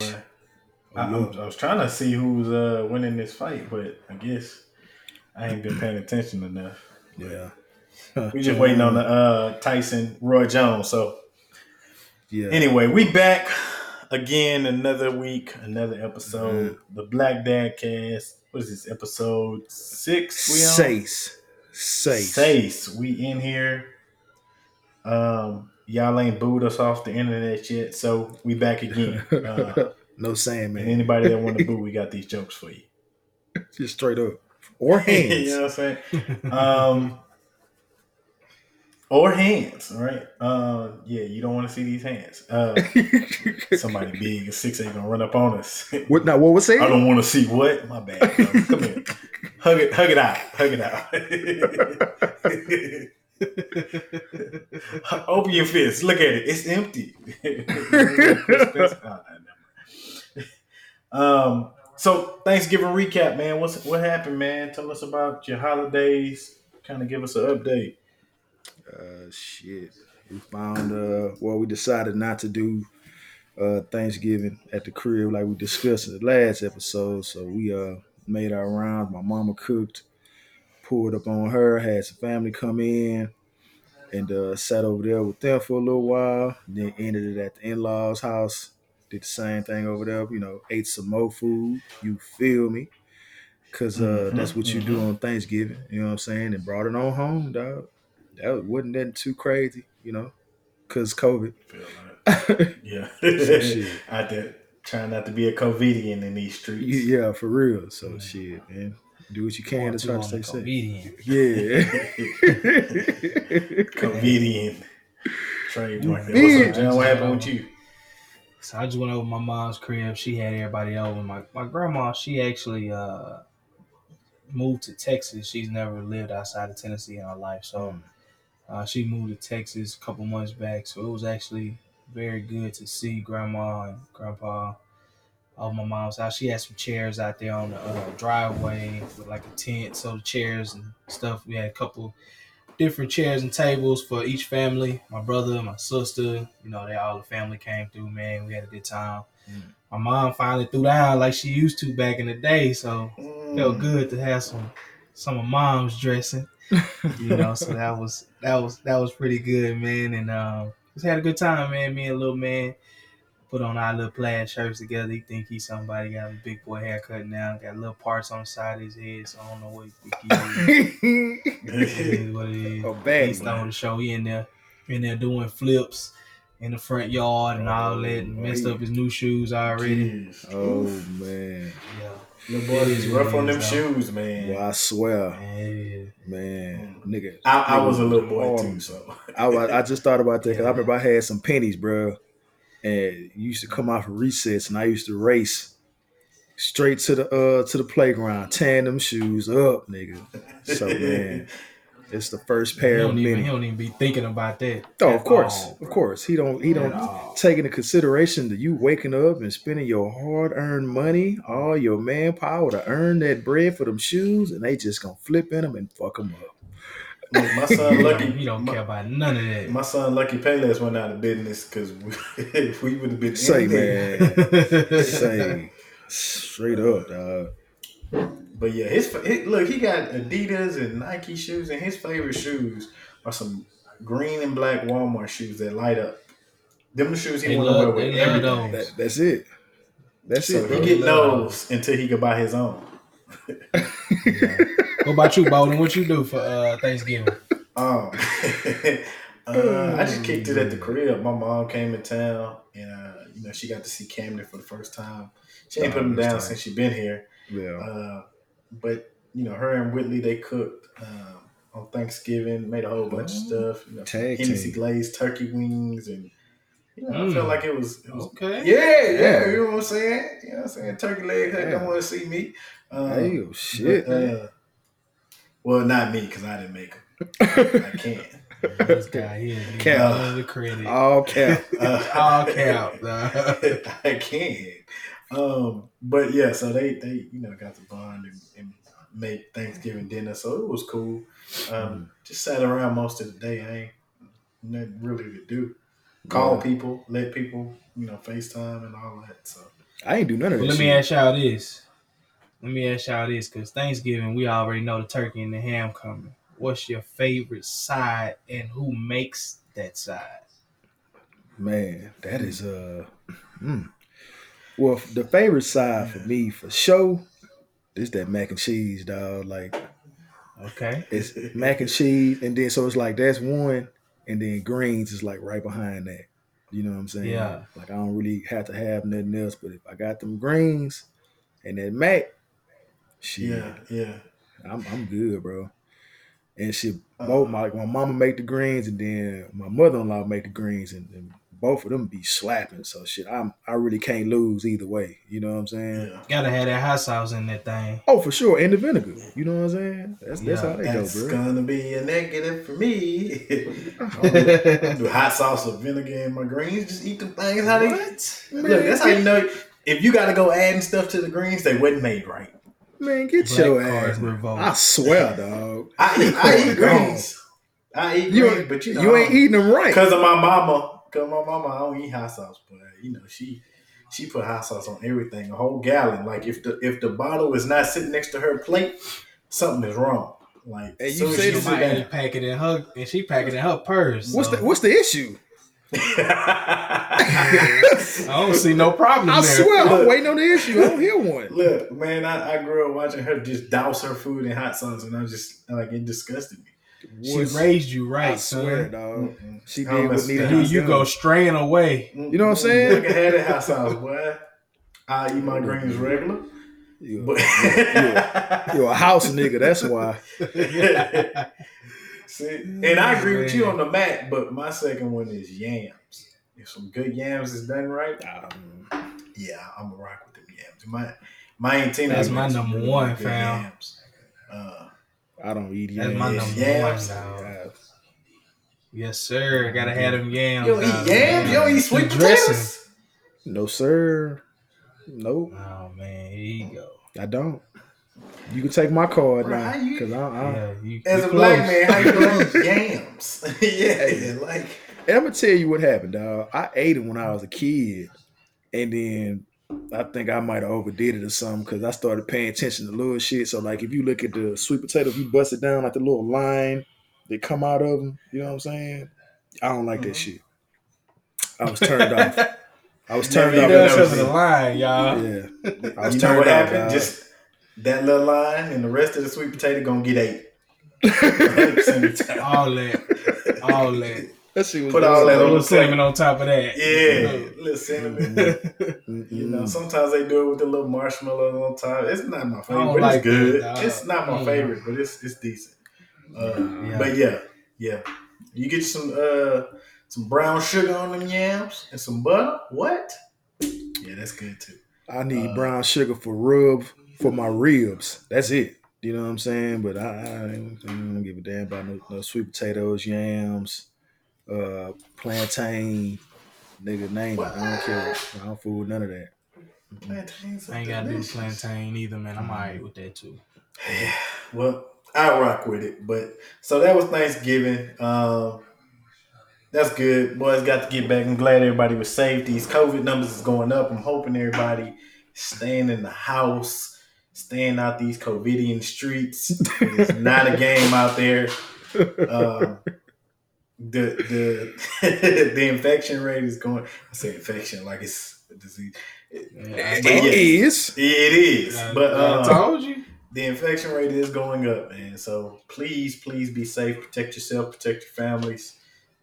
I, I was trying to see who was uh, winning this fight, but I guess I ain't been paying attention enough. Yeah. We just waiting on the uh, Tyson Roy Jones. So Yeah. anyway, we back again another week, another episode. Mm-hmm. The Black Dad Cast. What is this episode six? We on Sace. Sace. Sace. We in here. Um, y'all ain't booed us off the internet yet, so we back again. Uh, no saying, man. anybody that want to boo, we got these jokes for you. Just straight up. Or hands. you know what I'm saying? Um, or hands, right? Uh, yeah, you don't want to see these hands. Uh, somebody big and six ain't gonna run up on us. what now? What was saying? I don't want to see what. My bad. bro. Come here, hug it, hug it out, hug it out. Open your fist. Look at it. It's empty. um. So Thanksgiving recap, man. What's what happened, man? Tell us about your holidays. Kind of give us an update. Uh, shit. We found uh well we decided not to do uh Thanksgiving at the crib like we discussed in the last episode. So we uh made our rounds. My mama cooked, pulled up on her, had some family come in, and uh sat over there with them for a little while. Then ended it at the in-laws house. Did the same thing over there, you know, ate some more food. You feel me? Cause uh Mhm, that's what you do on Thanksgiving, you know what I'm saying? And brought it on home, dog that wasn't that too crazy, you know, because COVID. Like, yeah. I did trying not to be a COVIDian in these streets. yeah, for real. So shit, man, do what you can to try to stay safe. comedian. Yeah. COVIDian trademark. You What's up, big. John? What happened with you? So I just went over to my mom's crib. She had everybody over. My my grandma, she actually uh moved to Texas. She's never lived outside of Tennessee in her life. So uh, she moved to Texas a couple months back. So it was actually very good to see grandma and grandpa of my mom's house. She had some chairs out there on the uh, driveway with like a tent. So the chairs and stuff. We had a couple different chairs and tables for each family. My brother, my sister, you know, they all the family came through, man. We had a good time. Mm. My mom finally threw down like she used to back in the day, so Mm. felt good to have some some of mom's dressing. You know, so that was that was that was pretty good, man. And um just had a good time, man. Me and little man put on our little plaid shirts together. He think he's somebody, got a big boy haircut now, got little parts on the side of his head, so I don't know what he think he is. It is what it is. A bad He's man. on the show. He in there, in there doing flips in the front yard and all oh, that, and messed Oh, up his new shoes already. Jeez. oh man, Yeah, Little boy is rough on them Though. shoes, man. well I swear, man, man, nigga. I, I was a little boy hard. too, so I, was- I just thought about that because I remember I had some pennies, bro, and you used to come out for recess, and I used to race straight to the uh to the playground, tearing them shoes up, nigga. So man, it's the first pair of don't, even, he don't even be thinking about that. Oh, of course, all, of course. He don't. He At don't take into consideration that you waking up and spending your hard-earned money, all your manpower to earn that bread for them shoes, and they just gonna flip in them and fuck them up. Look, my He son don't, Lucky, he don't my, care about none of that. my son Lucky Payless went out of business because we, if we would have been Say, anything- man, say straight up, dog. But yeah, his, his look, he got Adidas and Nike shoes, and his favorite shoes are some green and black Walmart shoes that light up. Them the shoes he They want to wear with they everything. That, that's it. That's So it. he get Love those until he can buy his own. What about you, Bowden? What you do for uh, Thanksgiving? Um, uh, I just kicked it at the crib. My mom came in town, and uh, you know she got to see Camden for the first time. She ain't Oh, put him down tight. since she been here. Yeah. Uh, but you know, her and Whitley they cooked um, on Thanksgiving, made a whole bunch of stuff. You know, tag Hennessy team. glazed turkey wings, and you know, I Mm. felt like it was, it was Okay. yeah, yeah, Yeah. You know what I'm saying? You know what I'm saying? Turkey leg hut Yeah. don't want to see me. Um, Hey, oh, shit. but, uh, well, not me because I didn't make them. I can't. This guy here, is Cap. all the credit. All cap. Uh, All cap. I can't. Um, but yeah, so they they you know got the bond and, and made Thanksgiving dinner, so it was cool. Um, just sat around most of the day. I ain't nothing really to do. Call Yeah. people, let people you know FaceTime and all that. So I ain't do none of Well, that. let me ask y'all this. Let me ask y'all this, because Thanksgiving we already know the turkey and the ham coming. What's your favorite side, and who makes that side? Man, that is uh mm. well the favorite side for me for sure is that mac and cheese, dog. Like Okay. it's mac and cheese, and then so it's like that's one, and then greens is like right behind that. You know what I'm saying? Yeah. Like I don't really have to have nothing else, but if I got them greens and that mac, shit, Yeah, yeah. I'm I'm good, bro. And shit, Uh, both my my mama make the greens, and then my mother in law make the greens, and, and both of them be slapping. So shit, I'm I really can't lose either way. You know what I'm saying? Yeah. Gotta have that hot sauce in that thing. Oh, for sure, and the vinegar. You know what I'm saying? That's that's how they That's go, bro. It's gonna be a negative for me. Do, do hot sauce or vinegar in my greens. Just eat them things how they. Look, that's how you know if you got to go adding stuff to the greens, they wasn't made right. Man, get Black your ass. revolt. I swear, dog. I eat, I eat Gone. greens. I eat You greens, but you know You ain't eating them right. because of my mama. Because my mama, I don't eat hot sauce, but you know she she put hot sauce on everything, a whole gallon. Like if the if the bottle is not sitting next to her plate, something is wrong. Like And you as said she it's sit pack it in her, and she pack it in her purse. What's so the What's the issue? I don't see no problem I there. swear, I'm waiting on the issue. I don't hear one. Look, man, I, I grew up watching her just douse her food in hot sauce, and I was just like it disgusted me. She What's- raised you I right, swear, son. dog. Mm-mm. She I did what mess with needed to You, be you go straying away. Mm-mm. You know what I'm saying? I can have that hot sauce, boy. I eat my greens regular, You, but you a house nigga. That's why. See, and I agree with you on the Mac, but my second one is yams. If some good yams is done right, Um, yeah, I'm gonna rock with them yams. My my Antina That's my number one, good fam. Yams. Uh, I don't eat That's yams. my number yams. one, dog. Yeah. Yes, sir. Gotta have them yams. you don't eat yams? You don't eat sweet dressing. potatoes? No, sir. Nope, Oh man, here you go. I don't. You can take my card Bro, now, you- cause I, I, Yeah, you, As you a black man, how you gonna eat yams? yeah, like And I'm gonna tell you what happened, dog. I ate it when I was a kid, and then I think I might have overdid it or something because I started paying attention to little shit. So like, if you look at the sweet potato, if you bust it down like the little line that come out of them, you know what I'm saying? I don't like that Mhm. shit. I was turned off. I was turned off. That's never over the line, y'all. Yeah, I was you know turned what off. happened? Just that little line, and the rest of the sweet potato gonna get ate. 100% of the time. All that, all that. that shit was Put all that on little the cinnamon on top of that. Yeah, little cinnamon. You know, sometimes they do it with the little marshmallow on top. It's not my favorite, don't but like it's good. that, it's not my Mm. favorite, but it's it's decent. Uh, Yeah. But yeah, yeah. You get some uh some brown sugar on them yams and some butter. What? Yeah, that's good too. I need Uh, brown sugar for rub for my ribs. That's it. You know what I'm saying? But I, I, ain't- I don't give a damn about no, no sweet potatoes, yams, uh, plantain, nigga name it. I don't care. I don't fool with none of that. Plantains are I ain't gotta do delicious. plantain either, man. I'm alright with that too. Yeah, well, I rock with it. But so that was Thanksgiving. Um, that's good. Boys got to get back. I'm glad everybody was safe. These COVID numbers is going up. I'm hoping everybody staying in the house, staying out these COVIDian streets. It's not a game out there. Um, the the the infection rate is going. I say infection like it's a disease. It, Yeah, I It But yeah. is. it is, I- but I um, told you. the infection rate is going up, man. So please, please be safe. Protect yourself. Protect your families.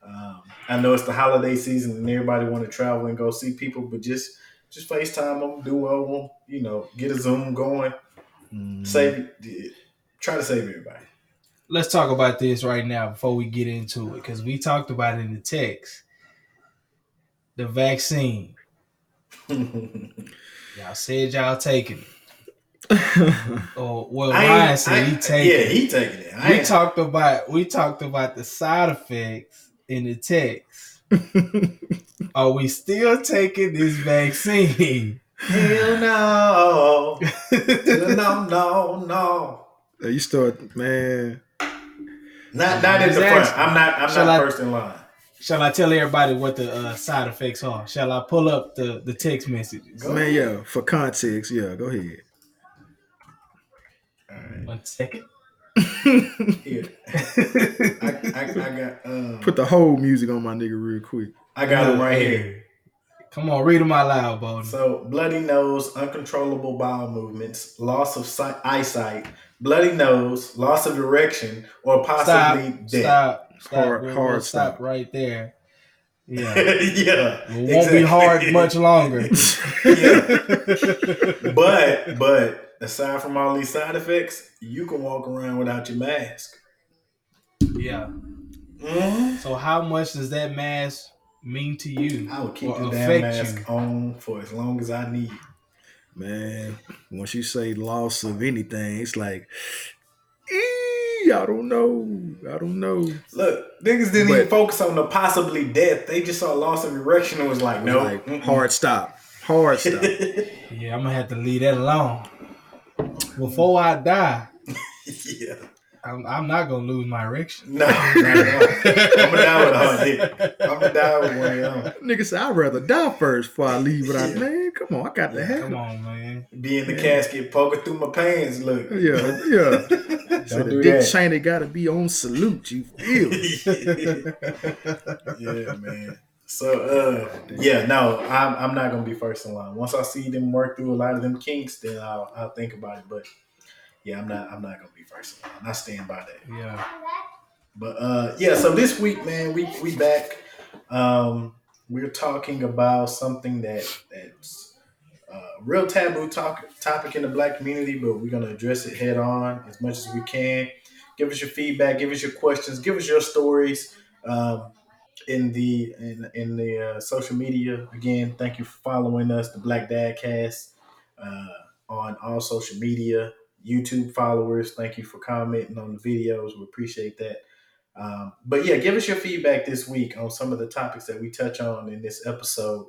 Um, I know it's the holiday season and everybody want to travel and go see people, but just just FaceTime them, do over them. You know, get a Zoom going. Mm. Save. Try to save everybody. Let's talk about this right now before we get into it, because we talked about it in the text. The vaccine. Y'all said y'all taking it. Or well, I ain't- Ryan said I he ain't- taking Yeah, he taking it. I we ain't- talked about we talked about the side effects in the text. Are we still taking this vaccine? Hell no. no, no, no. you start, man. Not not in the front. I'm not. I'm Shall not I- first in line. Shall I tell everybody what the uh, side effects are? Shall I pull up the, the text messages? Go Man, ahead. yeah, for context, yeah, go ahead. All right. One second. Here. I, I, I got um, Put the whole music on my nigga real quick. I got them right here. Come on, read them out loud, Bowden. So bloody nose, uncontrollable bowel movements, loss of sight, eyesight, bloody nose, loss of erection, or possibly stop, death. stop, stop. Hard- hard we'll stop stop. right there. Yeah. yeah, It won't be hard much longer. Yeah. but but aside from all these side effects, you can walk around without your mask. yeah. Mhm. So how much does that mask mean to you? I will keep or the damn affect mask on for as long as I need. Man, once you say loss of anything, it's like, "Ee, I don't know. I don't know. Look, niggas didn't But- even focus on the possibly death. They just saw loss of erection and was like, no, like hard stop. Hard stop. Yeah, I'm gonna have to leave that alone. Before I die, yeah. I'm, I'm not gonna lose my erection. No, not at all. I'm gonna die with a hard dick. I'm gonna die with one of them. Nigga said, I'd rather die first before I leave without Yeah. man. Come on, I got to have Come on, man. Be in the Yeah. casket, poking through my pants. Look. Yeah, yeah. so Don't the Dick that. Cheney gotta be on salute, you feel? yeah, man. So, uh, yeah, no, I'm, I'm not gonna be first in line. Once I see them work through a lot of them kinks, then I'll, I'll think about it. But yeah, I'm not, I'm not gonna be first in line. I stand by that. Yeah. But uh, yeah, so this week, man, we we back. Um, we're talking about something that that's a real taboo talk, topic in the black community, but we're gonna address it head on as much as we can. Give us your feedback, give us your questions, give us your stories um, in the in, in the uh, social media. Again, thank you for following us, the Black Dad Cast, uh, on all social media. YouTube followers, thank you for commenting on the videos. We appreciate that. Um, but yeah, give us your feedback this week on some of the topics that we touch on in this episode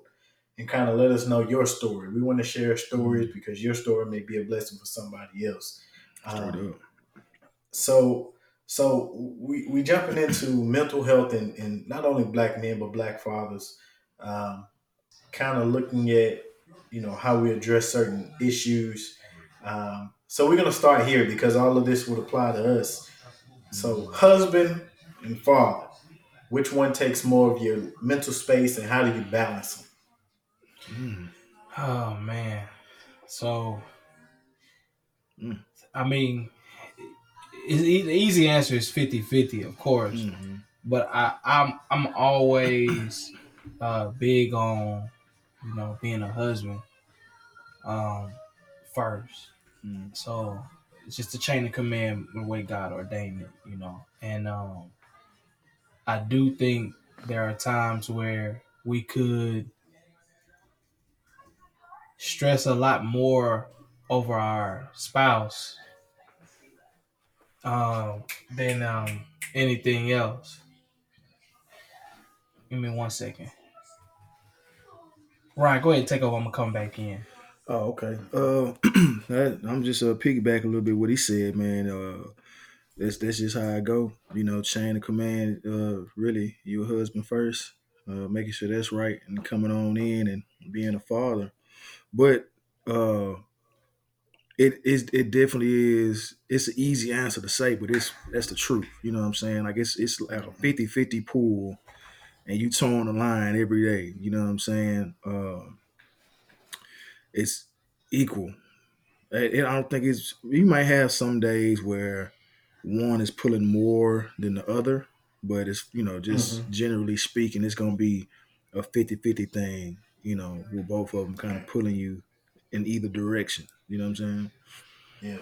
and kind of let us know your story. We want to share stories because your story may be a blessing for somebody else. Um, so so we we jumping into mental health and, and not only black men but black fathers um, kind of looking at you know how we address certain issues um, so we're going to start here because all of this would apply to us so husband and father which one takes more of your mental space and how do you balance them Mm. Oh man. So, Mm. I mean, e- the easy answer is 50-50, of course. Mhm. But I, I'm I'm always uh, big on you know being a husband um, first. Mm. So it's just a chain of command the way God ordained it, you know. And um, I do think there are times where we could stress a lot more over our spouse um, than um, anything else. Give me one second. Ryan, go ahead and take over. I'm gonna come back in. Oh, okay. Uh, that, I'm just uh piggyback a little bit what he said, man. Uh, that's that's just how I go. You know, chain of command. Uh, really, your husband first, uh, making sure that's right, and coming on in and being a father. But uh, it is it definitely is. It's an easy answer to say, but it's that's the truth. You know what I'm saying? Like it's it's like a 50-50 pool, and you towing the line every day. You know what I'm saying? Uh, it's equal. I, I don't think it's. You might have some days where one is pulling more than the other, but it's you know just generally speaking, it's gonna be a 50-50 thing. You know, with both of them kind of pulling you in either direction. You know what I'm saying? yeah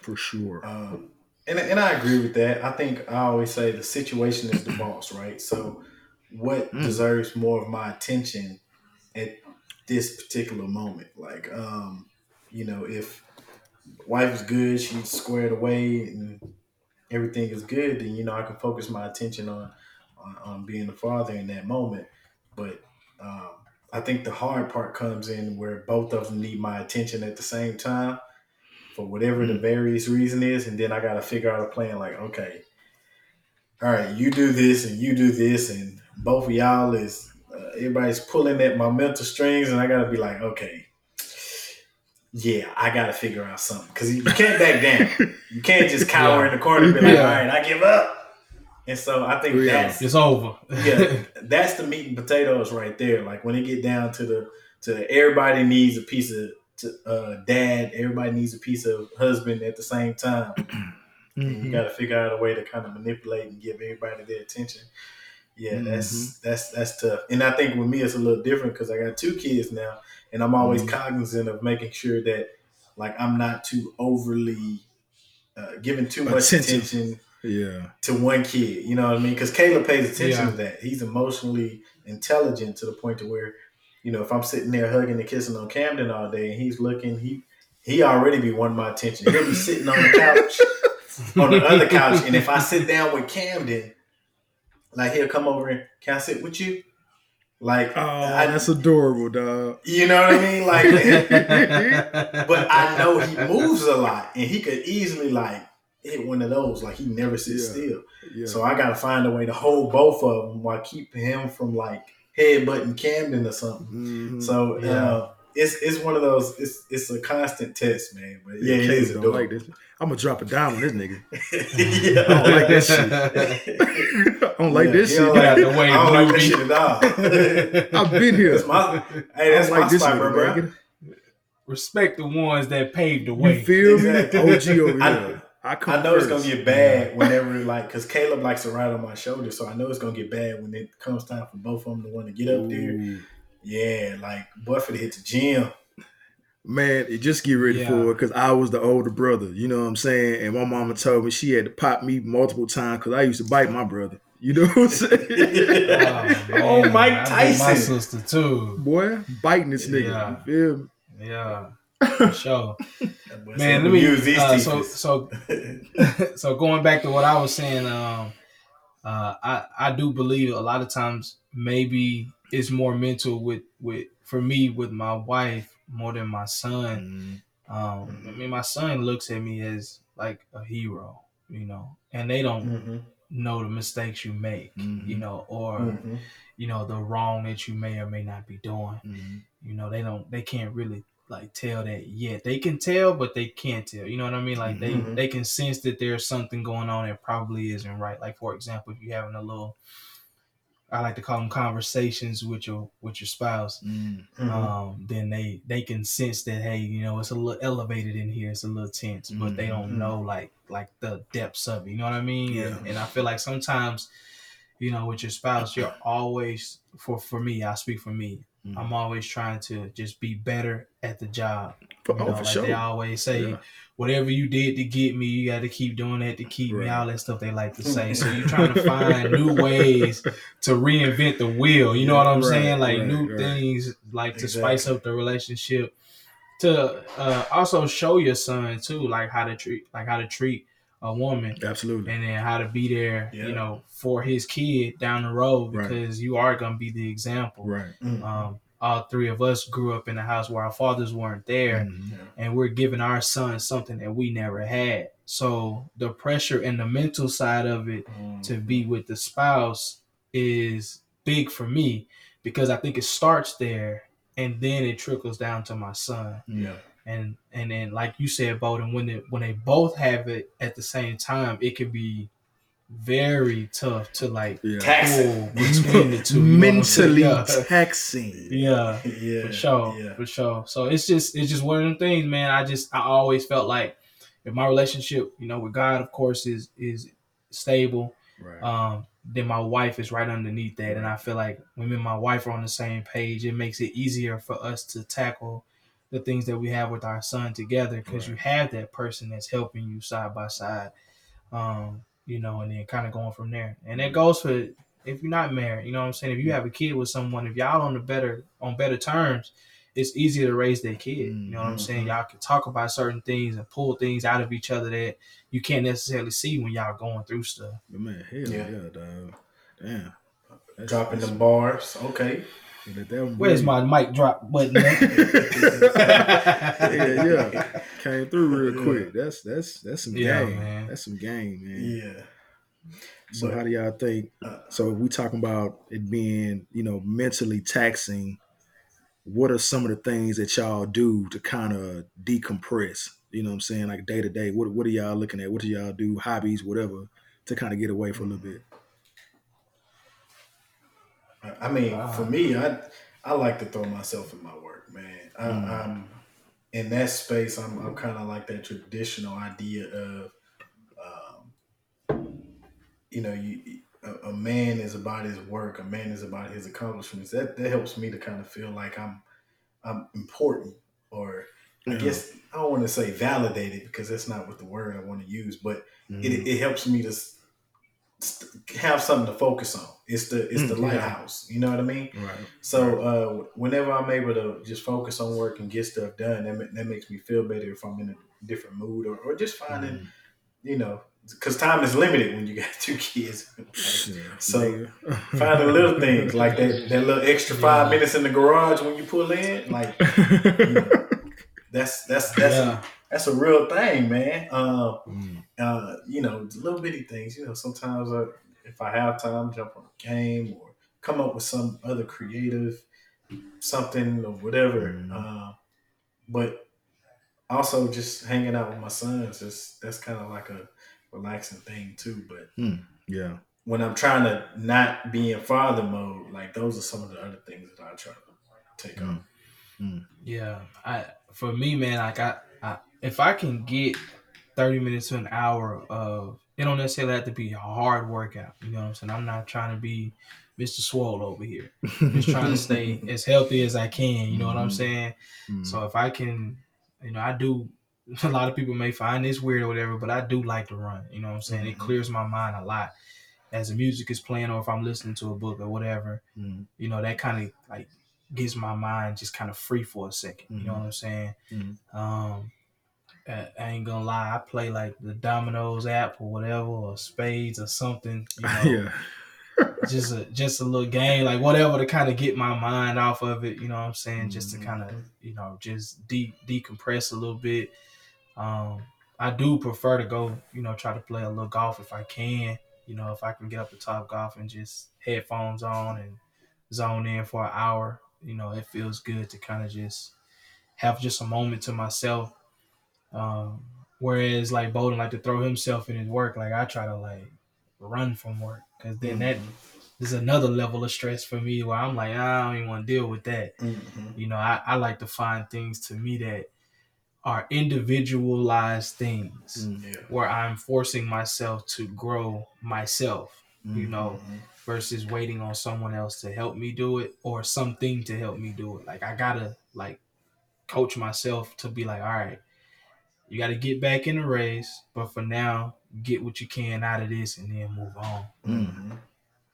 For sure. Um, and, and I agree with that. I think I always say the situation is the boss, right? So, what Mm. deserves more of my attention at this particular moment? Like, um, you know, if wife is good, she's squared away, and everything is good, then you know I can focus my attention on on, on being a father in that moment. But um, I think the hard part comes in where both of them need my attention at the same time for whatever the various reason is, and then I got to figure out a plan. Like, okay, all right, you do this and you do this, and both of y'all is everybody's pulling at my mental strings, and I gotta be like, okay, yeah, I gotta figure out something because you can't back down. You can't just cower Yeah. in the corner and be like, Yeah. all right, I give up. And so I think Yeah. that's It's over. yeah, that's the meat and potatoes right there. Like when it get down to the to everybody needs a piece of to, uh, dad, everybody needs a piece of husband at the same time. And you got to figure out a way to kind of manipulate and give everybody their attention. Yeah, that's that's that's tough. And I think with me it's a little different because I got two kids now, and I'm always Mhm. cognizant of making sure that like I'm not too overly uh, giving too much Attention. attention Yeah. to one kid. You know what I mean? Because Caleb pays attention Yeah. to that. He's emotionally intelligent to the point to where, you know, if I'm sitting there hugging and kissing on Camden all day and he's looking, he he already be wanting my attention. He'll be sitting on the couch, on the other couch, and if I sit down with Camden, like he'll come over and can I sit with you? Like, Oh, I, that's adorable, dog. you know what I mean? Like, but I know he moves a lot, and he could easily like hit one of those. Like he never sits Yeah. still. Yeah. So I gotta find a way to hold both of them while keeping him from like headbutting Camden or something. Mhm. So Yeah. uh, it's it's one of those. It's it's a constant test, man. But yeah, it Caleb is don't like this. I'm gonna drop a dime on this nigga. yeah, I don't like that shit. I don't like Yeah, this shit. don't Get out like- the way, I don't like that Bluey. shit at all. I've been here. That's my hey, that's my like this spot, nigga, bro. man. Respect the ones that paved the You way. feel Exactly. me? OG over I- here. I, come I know it's gonna get bad whenever like because Caleb likes to ride on my shoulder, so I know it's gonna get bad when it comes time for both of them to want to get up there. Yeah, like Buffett for hit the gym. Man, it just get ready Yeah. for it because I was the older brother. You know what I'm saying? And my mama told me she had to pop me multiple times because I used to bite my brother. You know what I'm saying? Oh, man, Mike Tyson. My sister too. Boy, biting this nigga. Yeah. You feel me? Yeah, for sure. Man, let me. use these Uh, so so so going back to what I was saying, um, uh, I I do believe a lot of times maybe it's more mental with with for me with my wife more than my son. Um, I mean, my son looks at me as like a hero, you know, and they don't Mhm, know the mistakes you make, Mhm. you know, or mhm. you know the wrong that you may or may not be doing. Mhm. You know, they don't, they can't really like tell that yet. They can tell, but they can't tell. You know what I mean? Like they Mhm. they can sense that there's something going on that probably isn't right. Like for example, if you're having a little, I like to call them conversations with your with your spouse. Mhm. Mhm. Um, then they they can sense that hey, you know, it's a little elevated in here. It's a little tense, but they don't Mhm. know like like the depths of it. You know what I mean? Yeah. And, and I feel like sometimes, you know, with your spouse, you're always for for me. I speak for me. Mhm. I'm always trying to just be better at the job. For, You oh, know, for like sure. they always say, Yeah. whatever you did to get me, you got to keep doing that to keep Right. me. All that stuff they like to say. So you're trying to find new ways to reinvent the wheel. You know what I'm Right, saying? Like right, new things, like to spice up the relationship. To uh, also show your son too, like how to treat, like how to treat a woman Absolutely. and then how to be there, Yeah. you know, for his kid down the road Right. because you are gonna be the example. Right. Mhm. Um, all three of us grew up in a house where our fathers weren't there, Mhm. and we're giving our son something that we never had. So the pressure and the mental side of it to be with the spouse is big for me because I think it starts there and then it trickles down to my son yeah. and and then like you said Bowden when it when they both have it at the same time it can be very tough to like Yeah. Taxing. pull between the two you know what I'm saying? Mentally yeah. taxing. yeah Yeah. for sure Yeah. for sure so it's just it's just one of them things man I just I always felt like if my relationship you know with God of course is is stable Right. um, then my wife is right underneath that. And I feel like when me and my wife are on the same page, it makes it easier for us to tackle the things that we have with our son together because you have that person that's helping you side by side, um, you know, and then kind of going from there. And it goes for if you're not married, you know what I'm saying? If you have a kid with someone, if y'all on the better on better terms, it's easier to raise their kid. You know what I'm saying? Y'all can talk about certain things and pull things out of each other that you can't necessarily see when y'all going through stuff. But man, hell Yeah. yeah, dog. Damn. That's- Dropping that's- them bars. Okay. let that one Where's my mic drop button? yeah, yeah. Came through real quick. That's that's that's some Yeah, game. man. That's some game, man. Yeah. So But- how do y'all think? Uh, So we talking about it being, you know, mentally taxing, what are some of the things that y'all do to kind of decompress? You know what I'm saying? Like day to day. What what are y'all looking at? What do y'all do? Hobbies, whatever, to kind of get away for a little bit. I mean, Wow. for me, I I like to throw myself in my work, man. I, Mm. I'm in that space. I'm I'm kind of like that traditional idea of, um, you know, you a, a man is about his work. A man is about his accomplishments. That that helps me to kind of feel like I'm I'm important, or I Yeah. guess I don't want to say validated because that's not what the word I want to use, but Mhm. it, it helps me to st- have something to focus on. It's the it's the Mm, yeah. lighthouse. You know what I mean? right. So uh, whenever I'm able to just focus on work and get stuff done, that, that makes me feel better if I'm in a different mood or, or just finding, Mhm. you know, because time is limited when you got two kids. Like, So, nigga. finding little things like that, that little extra five Yeah. minutes in the garage when you pull in, like that's that's that's yeah. that's a real thing, man. Um, Mm, uh, you know, little bitty things. You know, sometimes I, if I have time, jump on a game or come up with some other creative something or whatever. Mhm. Uh, but also just hanging out with my sons. Just that's kind of like a relaxing thing too. But yeah. when I'm trying to not be in father mode, like those are some of the other things that I try to take Mm. on. Yeah, I for me, man, like I, I if I can get thirty minutes to an hour of it don't necessarily have to be a hard workout. You know what I'm saying? I'm not trying to be Mr. Swole over here. I'm just trying to stay as healthy as I can. You know what I'm Mhm. saying? Mm, So if I can, you know, I do. A lot of people may find this weird or whatever, but I do like to run. You know what I'm saying? It Mhm. clears my mind a lot as the music is playing or if I'm listening to a book or whatever mm, you know that kind of like gets my mind just kind of free for a 2nd you know what i'm saying Mhm. um I, ain't gonna lie i play like the dominoes app or whatever or spades or something you know yeah. just a just a little game like whatever to kind of get my mind off of it you know what i'm saying just to Mhm. kind of you know just de- decompress a little bit um i do prefer to go you know try to play a little golf if i can you know if i can get up to Topgolf and just headphones on and zone in for an hour you know it feels good to kind of just have just a moment to myself. Um whereas like Bowden like to throw himself in his work like i try to like run from work because then that is another level of stress for me where i'm like i don't even want to deal with that. Mhm. you know I, I like to find things to me that are individualized things Mm, Yeah. where i'm forcing myself to grow myself you mm, know Mhm. versus waiting on someone else to help me do it or something to help me do it like i gotta like coach myself to be like all right you gotta get back in the race but for now get what you can out of this and then move on Mhm.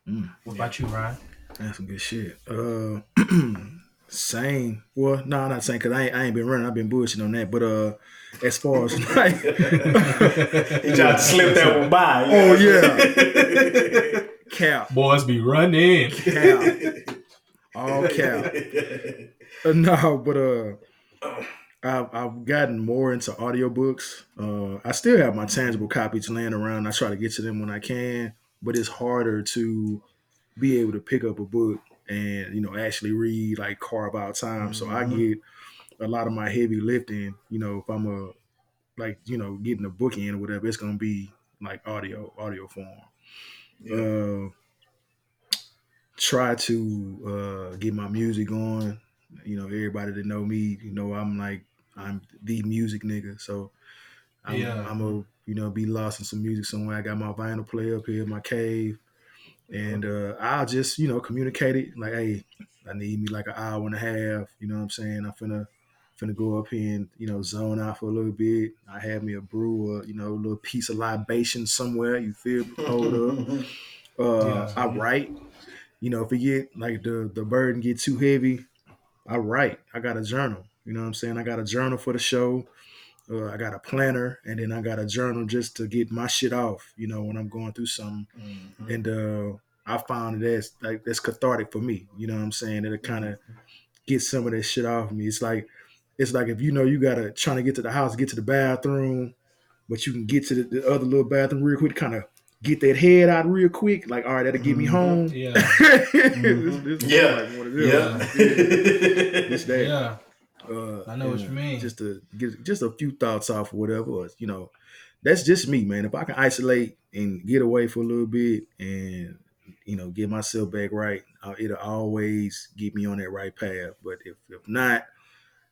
mm. what about you ryan That's some good shit. Uh, same. Well, no, I'm not saying because I ain't, I ain't been running. I've been bullshitting on that. But uh, as far as like, he tried to slip that one by. you Oh, yeah, cap, boys be running cap, all cap. Uh, no, but uh, I've, I've gotten more into audiobooks. Uh, I still have my tangible copies laying around. I try to get to them when I can, but it's harder to be able to pick up a book and you know actually read, like carve out time. So I Mhm. get a lot of my heavy lifting. You know, if I'm a like you know getting a book in or whatever, it's gonna be like audio, audio form Yeah. uh, try to uh, get my music on. You know, everybody that know me, you know, I'm like I'm the music nigga. So I'm, Yeah. I'm a you know be lost in some music somewhere. I got my vinyl player up here in my cave, and uh, I'll just you know communicate it like, hey, I need me like an hour and a half. You know what I'm saying? I'm finna finna go up here and you know zone out for a little bit. I have me a brew or you know a little piece of libation somewhere. You feel me? Hold up. Uh. I write. You know, if it get like the the burden get too heavy, I write. I got a journal. You know what I'm saying? I got a journal for the show. Uh, I got a planner, and then I got a journal just to get my shit off. You know, when I'm going through something, Mhm. and uh, I found that that's like that's cathartic for me. You know what I'm saying? It'll kind of get some of that shit off me. It's like it's like if you know you gotta trying to get to the house, get to the bathroom, but you can get to the, the other little bathroom real quick, kind of get that head out real quick. Like, all right, that'll get me Mhm. home. Yeah. This- this is Yeah. like one of. Yeah. It's that. Yeah. Uh, I know what and you mean. Just to get just a few thoughts off or whatever. Or, you know, that's just me, man. If I can isolate and get away for a little bit and you know get myself back right, uh, it'll always get me on that right path. But if if not,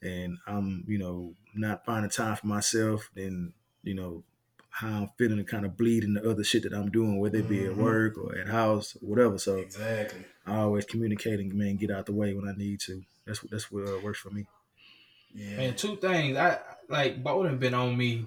and I'm you know not finding time for myself, then you know how I'm feeling and kind of bleeding the other shit that I'm doing, whether it be at Mhm. work or at house or whatever. So exactly. I always communicating, man, get out the way when I need to. That's what that's what uh, works for me. Yeah. Man, two things. I like Bowden been on me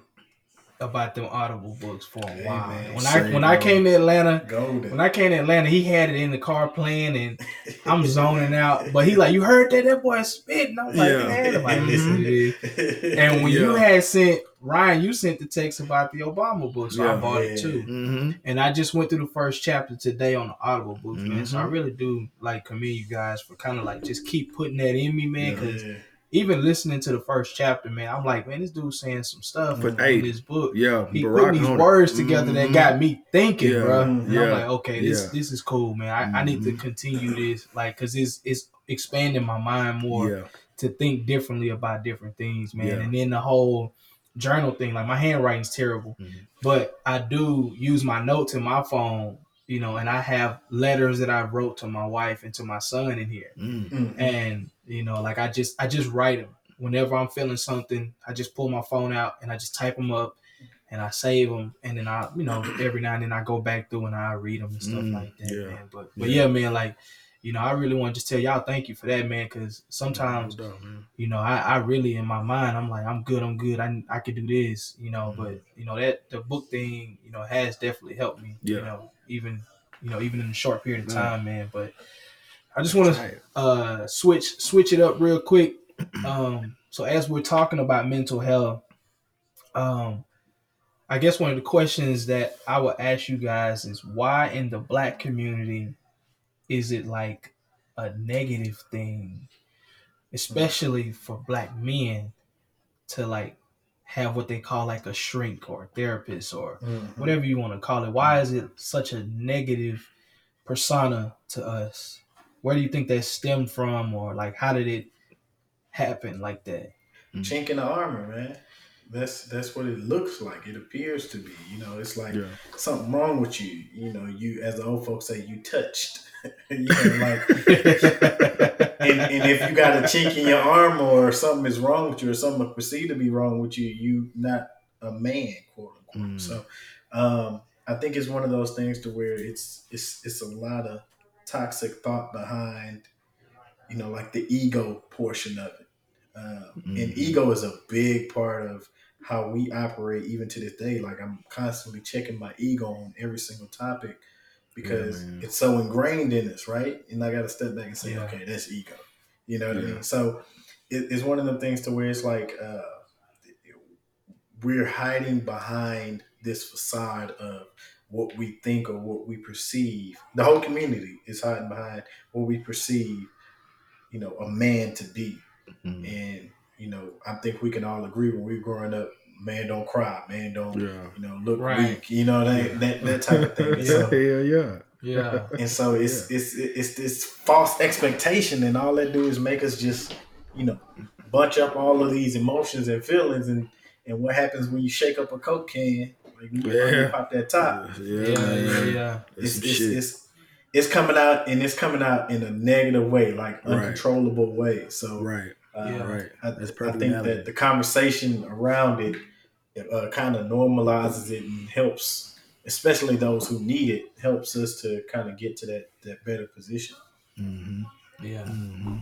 about them audible books for a Hey, while. man, when I same, when I came to Atlanta, Golden. when I came to Atlanta, he had it in the car playing and I'm zoning out. But he like, you heard that? That boy spitting. I'm like, Yeah. man, nobody listen to this. And when you had sent Ryan, you sent the text about the Obama book, so I Yeah. bought it too. Mm-hmm. And I just went through the first chapter today on the Audible books, man. So I Mhm. really do like commend you guys for kind of like just keep putting that in me, man. Because Yeah. Even listening to the first chapter, man, I'm like, man, this dude's saying some stuff But, in hey, this book. Yeah, He Barack putting these it. words together that Mhm. got me thinking, Yeah. bro. And Yeah. I'm like, okay, this Yeah. this is cool, man. I, I need to Mhm. continue this, like, cause it's it's expanding my mind more Yeah, to think differently about different things, man. And then the whole journal thing, like my handwriting's terrible, Mhm. but I do use my notes in my phone, you know, and I have letters that I wrote to my wife and to my son in here. Mm. Mhm. And, you know, like I just I just write them. Whenever I'm feeling something, I just pull my phone out and I just type them up and I save them and then I, you know, every now and then I go back through and I read them and stuff Mm, like that, yeah. man. But but yeah, man, like you know, I really want to just tell y'all thank you for that, man, because sometimes No doubt, man. you know, I, I really in my mind, I'm like, I'm good, I'm good, I I could do this, you know. Mm-hmm. But you know that the book thing, you know, has definitely helped me, you know, even you know, even in a short period of time, man. But I just want to uh switch switch it up real quick. Um, so as we're talking about mental health, um, I guess one of the questions that I will ask you guys is why in the black community is it like a negative thing, especially for black men, to like have what they call like a shrink or a therapist or Mhm. whatever you want to call it. Why is it such a negative persona to us? Where do you think that stemmed from, or like how did it happen like that? Chink in the armor, man. That's that's what it looks like. It appears to be. You know, it's like Yeah. something wrong with you. You know, you as the old folks say, you touched. you know, like and, and if you got a chink in your arm or something is wrong with you or something perceived to be wrong with you, you not a man, quote unquote. Mm. So um, I think it's one of those things to where it's it's it's a lot of toxic thought behind, you know, like the ego portion of it. Um, And Mhm. ego is a big part of how we operate even to this day. Like I'm constantly checking my ego on every single topic because man. it's so ingrained in us, right? And I got to step back and say, Yeah. okay, that's ego. You know what I mean? So it, it's one of them things to where it's like uh, we're hiding behind this facade of what we think or what we perceive. The whole community is hiding behind what we perceive, you know, a man to be. Mm. And you know, I think we can all agree when we were growing up, man don't cry, man don't Yeah. you know look Right. weak, you know that that, that type of thing. And yeah, so, yeah, yeah. Yeah, and so it's it's it's this false expectation, and all that do is make us just you know bunch up all of these emotions and feelings, and and what happens when you shake up a coke can, like you, Yeah. you pop that top, Yeah, yeah, yeah, yeah. It's it's, it's it's coming out and it's coming out in a negative way, like Right. uncontrollable way. So right, uh, Yeah. right. I, That's I think analogy. that the conversation around it uh, kind of normalizes it and helps, especially those who need it, helps us to kind of get to that that better position. hmm yeah. hmm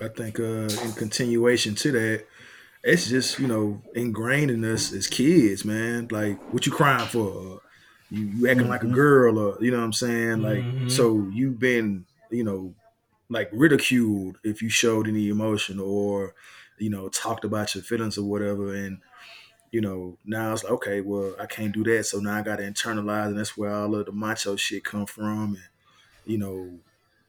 I think uh, in continuation to that, it's just you know ingrained in us as kids, man. Like what you crying for? You you acting like a Mhm. girl, or you know what I'm saying? Like Mhm. so you've been you know like ridiculed if you showed any emotion or you know talked about your feelings or whatever, and you know now it's like okay, well I can't do that, so now I got to internalize, and that's where all of the macho shit come from, and you know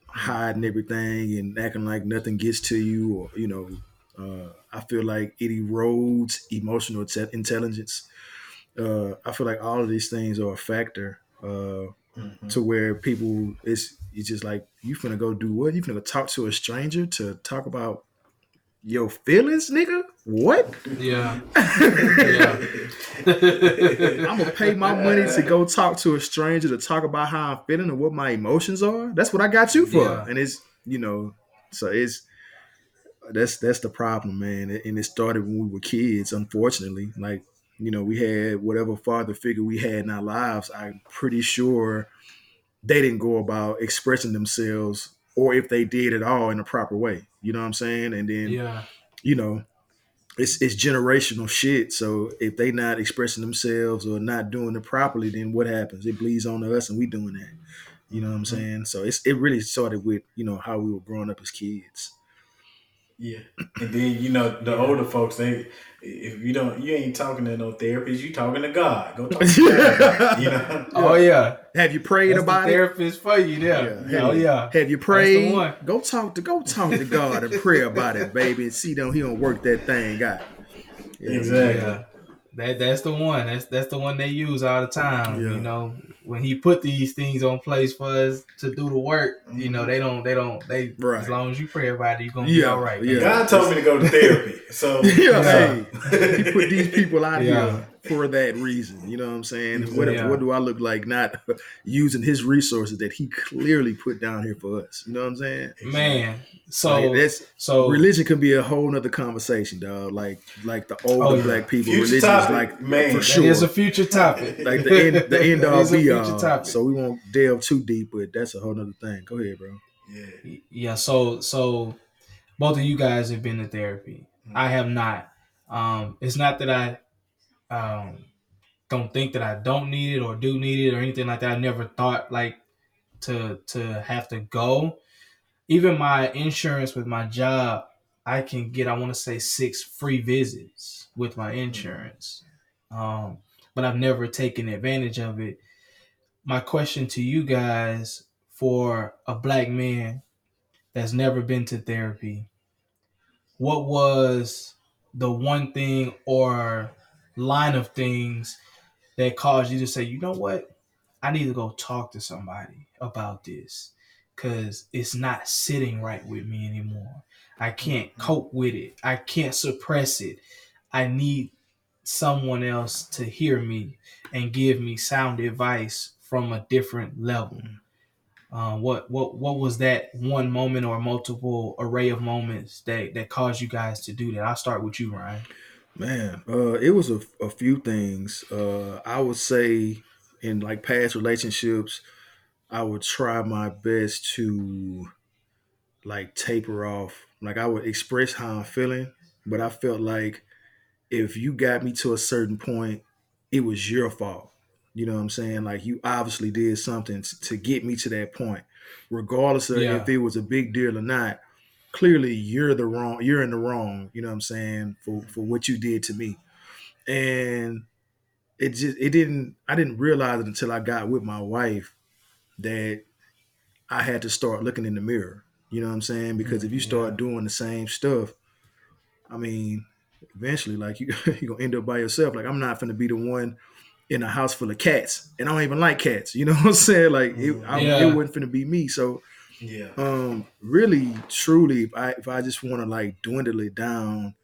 hiding everything and acting like nothing gets to you or you know uh, i feel like it erodes emotional te- intelligence. Uh, i feel like all of these things are a factor Uh, Mhm. to where people it's it's just like you finna go do what? You finna go talk to a stranger to talk about your feelings, nigga? What? Yeah. I'm gonna pay my money to go talk to a stranger to talk about how I'm feeling and what my emotions are. That's what I got you for. Yeah. And it's you know, so it's that's that's the problem, man. And it started when we were kids, unfortunately. Like, you know, we had whatever father figure we had in our lives, I'm pretty sure they didn't go about expressing themselves or if they did at all in a proper way. You know what I'm saying? And then Yeah. you know, it's it's generational shit. So if they not expressing themselves or not doing it properly, then what happens? It bleeds on to us, and we doing that. You know what I'm mm-hmm. saying? So it's it really started with you know how we were growing up as kids. Yeah, and then you know the older folks, they if you don't, you ain't talking to no therapist, you talking to God. Go talk to God. You know. Oh yeah. Have you prayed That's the about it? therapist for you there. Yeah. Oh yeah. Have you prayed? one. Go talk to go talk to God and pray about it, baby, and see don't he don't work that thing out. Yeah. Exactly. Yeah. That that's the one. That's that's the one they use all the time. Yeah. You know, when he put these things on place for us to do the work, you know, mm-hmm. they don't they don't they Right. as long as you pray about it, you're gonna be all right. yeah. God told me to go to therapy, so Yeah, hey, he put these people out Yeah. here for that reason. You know what I'm saying? Exactly. What, what do I look like not using his resources that he clearly put down here for us? You know what I'm saying? Man. So Like, that's so religion can be a whole nother conversation, dog. Like like the older Oh, yeah. black people, Future religion is like man. for sure. that is a future topic. like the end, the end It all be all. topic. So we won't delve too deep, but that's a whole nother thing. Go ahead, bro. yeah. yeah so so both of you guys have been to therapy i have not um it's not that i um don't think that i don't need it or do need it or anything like that. I never thought like to to have to go. Even my insurance with my job i can get i want to say six free visits with my insurance. Um but i've never taken advantage of it. My question to you guys for a black man that's never been to therapy, what was the one thing or line of things that caused you to say, you know what? I need to go talk to somebody about this because it's not sitting right with me anymore. I can't cope with it. I can't suppress it. I need someone else to hear me and give me sound advice from a different level. Uh, what what what was that one moment or multiple array of moments that that caused you guys to do that? I'll start with you, Ryan. Man, uh, it was a, a few things. Uh, I would say in like past relationships, I would try my best to like taper off. Like I would express how I'm feeling, but I felt like if you got me to a certain point, it was your fault. You know what I'm saying? Like you obviously did something to get me to that point, regardless of Yeah. if it was a big deal or not. Clearly, you're the wrong. You're in the wrong. You know what I'm saying for for what you did to me, and it just it didn't. I didn't realize it until I got with my wife that I had to start looking in the mirror. You know what I'm saying? Because if you mm-hmm, start doing the same stuff, I mean, eventually, like you, you're gonna end up by yourself. Like I'm not gonna be the one in a house full of cats, and I don't even like cats. You know what I'm saying? Like it, I, it mm-hmm, wasn't gonna be me. So, Yeah. um, really, truly, if I if I just want to like dwindle it down,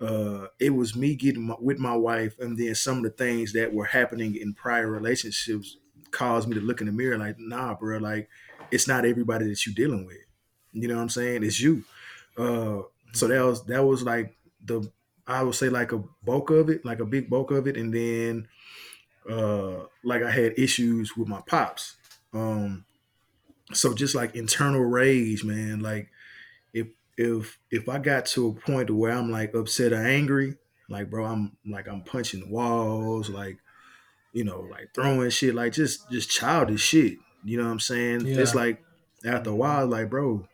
uh, it was me getting my, with my wife, and then some of the things that were happening in prior relationships caused me to look in the mirror. Like, nah, bro, like it's not everybody that you're dealing with. You know what I'm saying? It's you. Uh, so that was that was like the I would say like a bulk of it, like a big bulk of it, and then uh like I had issues with my pops. Um so just like internal rage, man, like if if if I got to a point where I'm like upset or angry, like bro, I'm like I'm punching walls, like you know, like throwing shit, like just just childish shit. You know what I'm saying? Yeah. It's like after a while, like bro,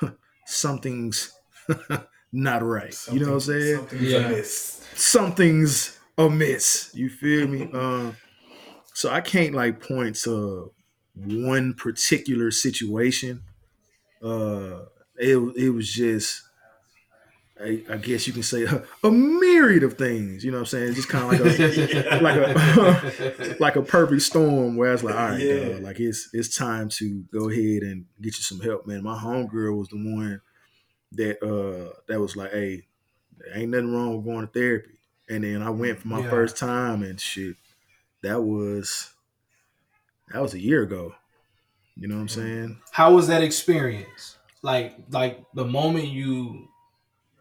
something's not right. you know what I'm saying? Something's Yeah. amiss. something's amiss. You feel me? Um, so I can't like point to one particular situation. Uh, it it was just I, I guess you can say a, a myriad of things. You know what I'm saying? It's just kind of like a like a like a perfect storm where it's like, all right, Yeah. dog, like it's it's time to go ahead and get you some help, man. My homegirl was the one that uh that was like, hey, ain't nothing wrong with going to therapy. And then I went for my Yeah. first time and shit. That was that was a year ago. You know what I'm saying? How was that experience? Like like the moment you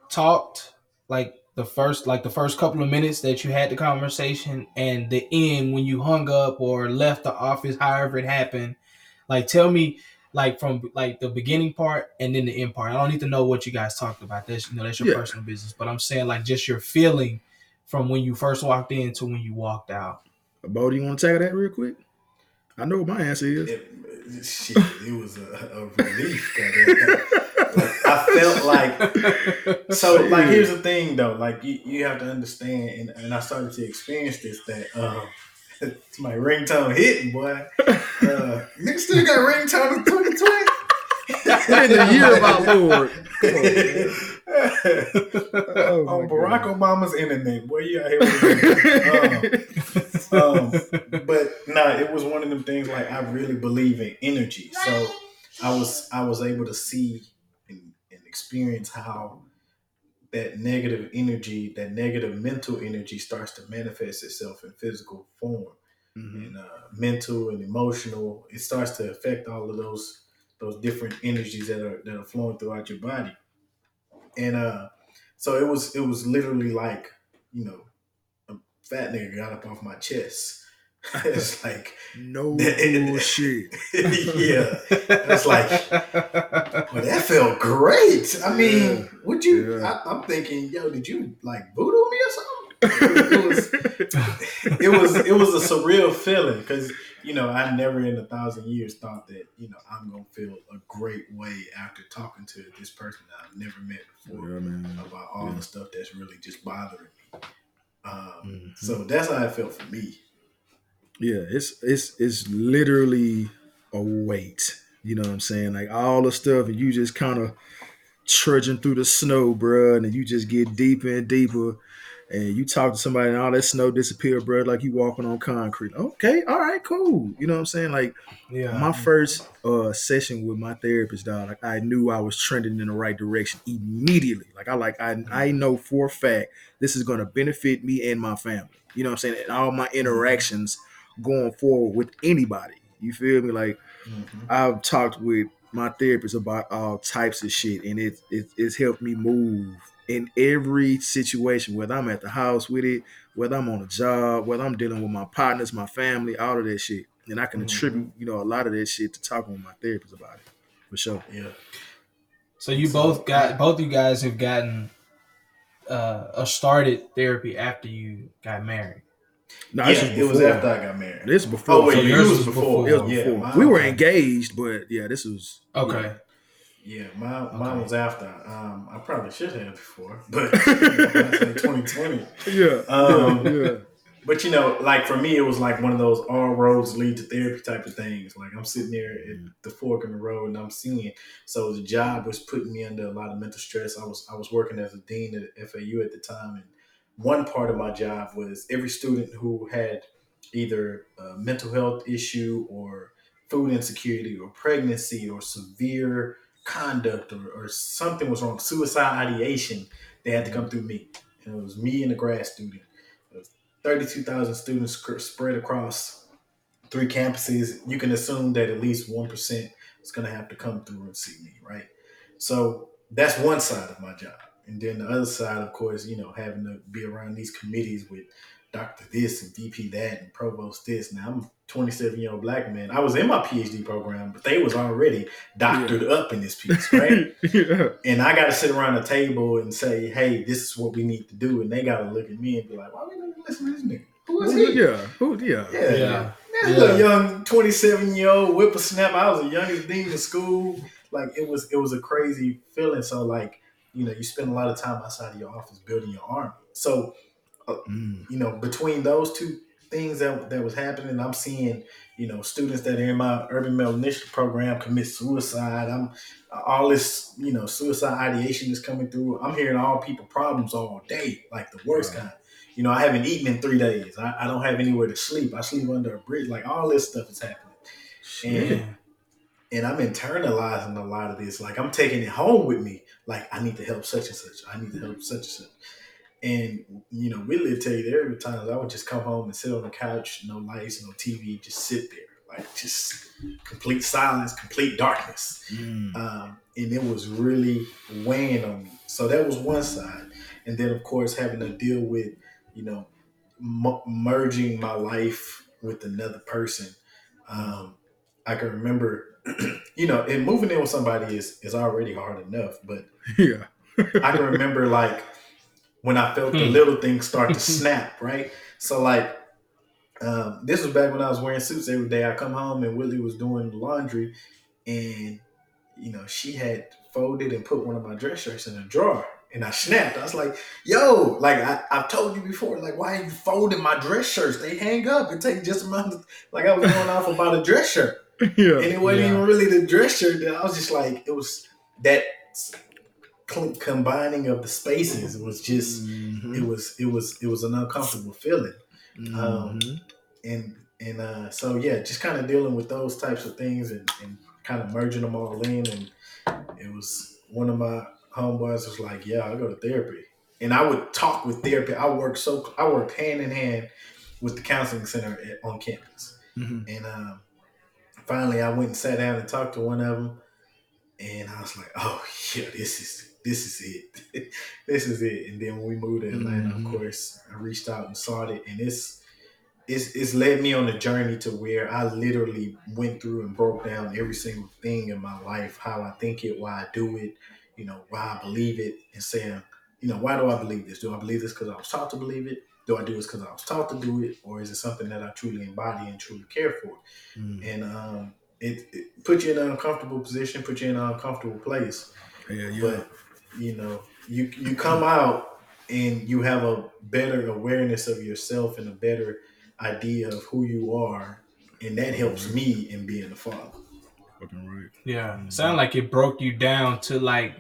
talked, like the first like the first couple of minutes that you had the conversation and the end when you hung up or left the office, however it happened. Like tell me like from like the beginning part and then the end part. I don't need to know what you guys talked about. That's you know that's your Yeah. personal business. But I'm saying like just your feeling from when you first walked in to when you walked out. Bo, do you want to tackle that real quick? I know what my answer is. It, shit, it was a, a relief. goddamn. I felt like so. Like here's the thing, though. Like you, you have to understand, and, and I started to experience this that um, my ringtone hitting, boy. Uh, nigga still got ringtone in 2020. in the year of our Lord. Come on, man. Oh, my on Barack God. Obama's internet, boy, you out here. With um, um, but nah, it was one of them things. Like I really believe in energy, so I was I was able to see and, and experience how that negative energy, that negative mental energy, starts to manifest itself in physical form Mhm. and uh, mental and emotional. It starts to affect all of those those different energies that are that are flowing throughout your body. And uh, so it was it was literally like you know fat nigga got up off my chest. it's like No bullshit. yeah, That's like- well, that felt great. I mean, Yeah. would you? Yeah. I, I'm thinking, yo, did you like voodoo me or something? It was it was it was a surreal feeling because you know I never in a thousand years thought that you know I'm gonna feel a great way after talking to this person that I've never met before Yeah, about all the stuff that's really just bothering me. Um, Mhm. So that's how it felt for me. Yeah, it's it's it's literally a weight. You know what I'm saying? Like all the stuff, and you just kind of trudging through the snow, bruh, and you just get deeper and deeper. And you talk to somebody, and all that snow disappear, bruh, like you walking on concrete. Okay, all right, cool. You know what I'm saying? Like yeah. my first uh session with my therapist, dog, like I knew I was trending in the right direction immediately. Like I like I I mm-hmm. know for a fact this is gonna benefit me and my family. You know what I'm saying? And all my mm-hmm. interactions going forward with anybody. You feel me? Like mm-hmm. I've talked with my therapist about all types of shit, and it, it it's helped me move in every situation, whether I'm at the house with it, whether I'm on a job, whether I'm dealing with my partners, my family, all of that shit. And I can Mhm. attribute, you know, a lot of that shit to talking with my therapist about it, for sure. Yeah. So you both got both you guys have gotten uh, a started therapy after you got married. No, yeah, this it was before. after I got married. This was before. Oh wait, So yours yours was was before. before. it was before. mine- we were engaged, but yeah, this was Okay. Yeah, mine, mine Okay. was after. Um, I probably should have before, but I said 2020. Yeah. Um, yeah. But you know, like for me, it was like one of those all roads lead to therapy type of things. Like I'm sitting there at the fork in the road and I'm seeing. So the job was putting me under a lot of mental stress. I was I was working as a dean at FAU at the time, and one part of my job was every student who had either a mental health issue or food insecurity or pregnancy or severe conduct or, or something was wrong, suicide ideation, they had to come through me. And it was me and a grad student. 32,000 students spread across three campuses, you can assume that at least 1% is going to have to come through and see me, right? So that's one side of my job. And then the other side, of course, you know, having to be around these committees with Dr. this and VP that and Provost this. Now I'm 27 year old black man. I was in my PhD program, but they was already doctored up in this piece, right? yeah. and I got to sit around the table and say, "Hey, this is what we need to do," and they got to look at me and be like, "Why are we not listen to this nigga? Who is he?" Yeah. Who? Yeah. Yeah, Yeah. yeah. Yeah. little young twenty seven year old whippersnapper. I was the youngest dean in school. Like it was, it was a crazy feeling. So like, you know, you spend a lot of time outside of your office building your army. So Mm. you know, between those two things that that was happening. I'm seeing, you know, students that are in my urban male initiative program commit suicide. I'm all this, you know, suicide ideation is coming through. I'm hearing all people problems all day, like the worst Right. kind. You know, I haven't eaten in three days. I, I don't have anywhere to sleep. I sleep under a bridge. Like all this stuff is happening. Shit. And and I'm internalizing a lot of this. Like I'm taking it home with me. Like I need to help such and such. I need to help such and such. And you know, we tell you there were times I would just come home and sit on the couch, no lights, no TV, just sit there, like just complete silence, complete darkness. Mm. Um, and it was really weighing on me. So that was one side. And then of course having to deal with, you know, m- merging my life with another person. Um, I can remember, you know, and moving in with somebody is is already hard enough, but Yeah. I can remember like when I felt the Hmm. little things start to snap, right? So like um, this was back when I was wearing suits every day. I come home and Willie was doing laundry, and you know she had folded and put one of my dress shirts in a drawer, and I snapped. I was like, "Yo, like I, I've told you before, like why are you folding my dress shirts? They hang up. It takes just a amount of like I was going off about a dress shirt." yeah. and it wasn't Yeah. even really the dress shirt. That I was just like, it was that combining of the spaces was just, Mhm. it was, it was, it was an uncomfortable feeling, um, Mhm. and and uh, so yeah, just kind of dealing with those types of things and, and kind of merging them all in, and it was one of my homeboys was like, yeah, I go to therapy, and I would talk with therapy. I worked so I worked hand in hand with the counseling center at, on campus. Mhm. And um, finally, I went and sat down and talked to one of them, and I was like, "Oh yeah, this is this is it, this is it." And then when we moved to Atlanta, Mhm. of course, I reached out and sought it, and it's it's it's led me on a journey to where I literally went through and broke down every single thing in my life, how I think it, why I do it, you know, why I believe it, and saying, you know, why do I believe this? Do I believe this because I was taught to believe it? Do I do this because I was taught to do it, or is it something that I truly embody and truly care for? Mm. and um, it, it put you in an uncomfortable position, put you in an uncomfortable place. Yeah, yeah. But you know, you you come out and you have a better awareness of yourself and a better idea of who you are, and that helps me in being a father. Fucking right. Yeah. Sound like it broke you down to like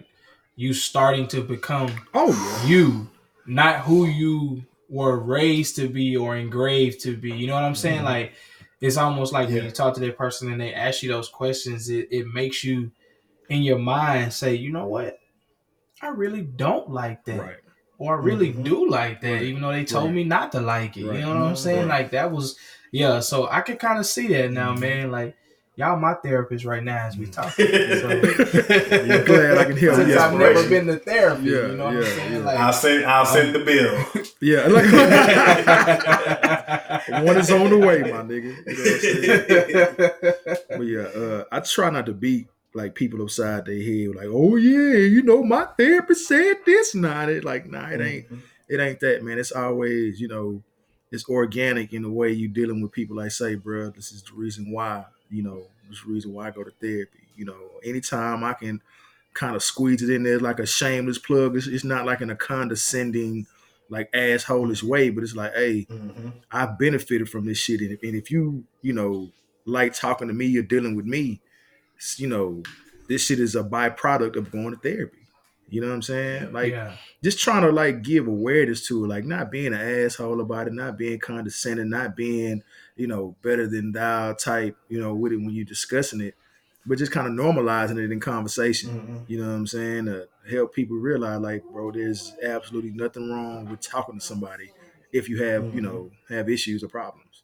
you starting to become Oh yeah. you, not who you were raised to be or engraved to be. You know what I'm saying? Mhm. Like it's almost like Yeah. when you talk to that person and they ask you those questions, it, it makes you in your mind say, you know what? I really don't like that. Right. Or I really Mhm. do like that, Right. even though they told Right. me not to like it. Right. You know what I'm saying? Right. Like that was yeah, so I can kind of see that now, Mhm. man. Like y'all my therapist right now as we Mhm. talk. Yeah, glad I can hear. Since I've never been to therapy, Yeah, you know what yeah, I'm saying? yeah. Like I'll send I'll send the bill. Yeah, like one is on the way, my nigga. You know what I'm saying? But yeah, uh, I try not to beat like people upside their head, like, oh yeah, you know, my therapist said this. Nah, it like, nah, it ain't, it ain't that, man. It's always, you know, it's organic in the way you dealing with people. Like, say, bro, this is the reason why, you know, this is the reason why I go to therapy. You know, anytime I can kind of squeeze it in there like a shameless plug, it's, it's not like in a condescending, like assholeish way, but it's like, hey, Mhm. I've benefited from this shit. And if, and if you, you know, like talking to me, you're dealing with me, you know, this shit is a byproduct of going to therapy. You know what I'm saying? Like, yeah, just trying to like give awareness to it, like not being an asshole about it, not being condescending, not being, you know, better than thou type, you know, with it when you're discussing it, but just kind of normalizing it in conversation. Mhm. You know what I'm saying? To help people realize, like, bro, there's absolutely nothing wrong with talking to somebody if you have, you Mhm. know, have issues or problems.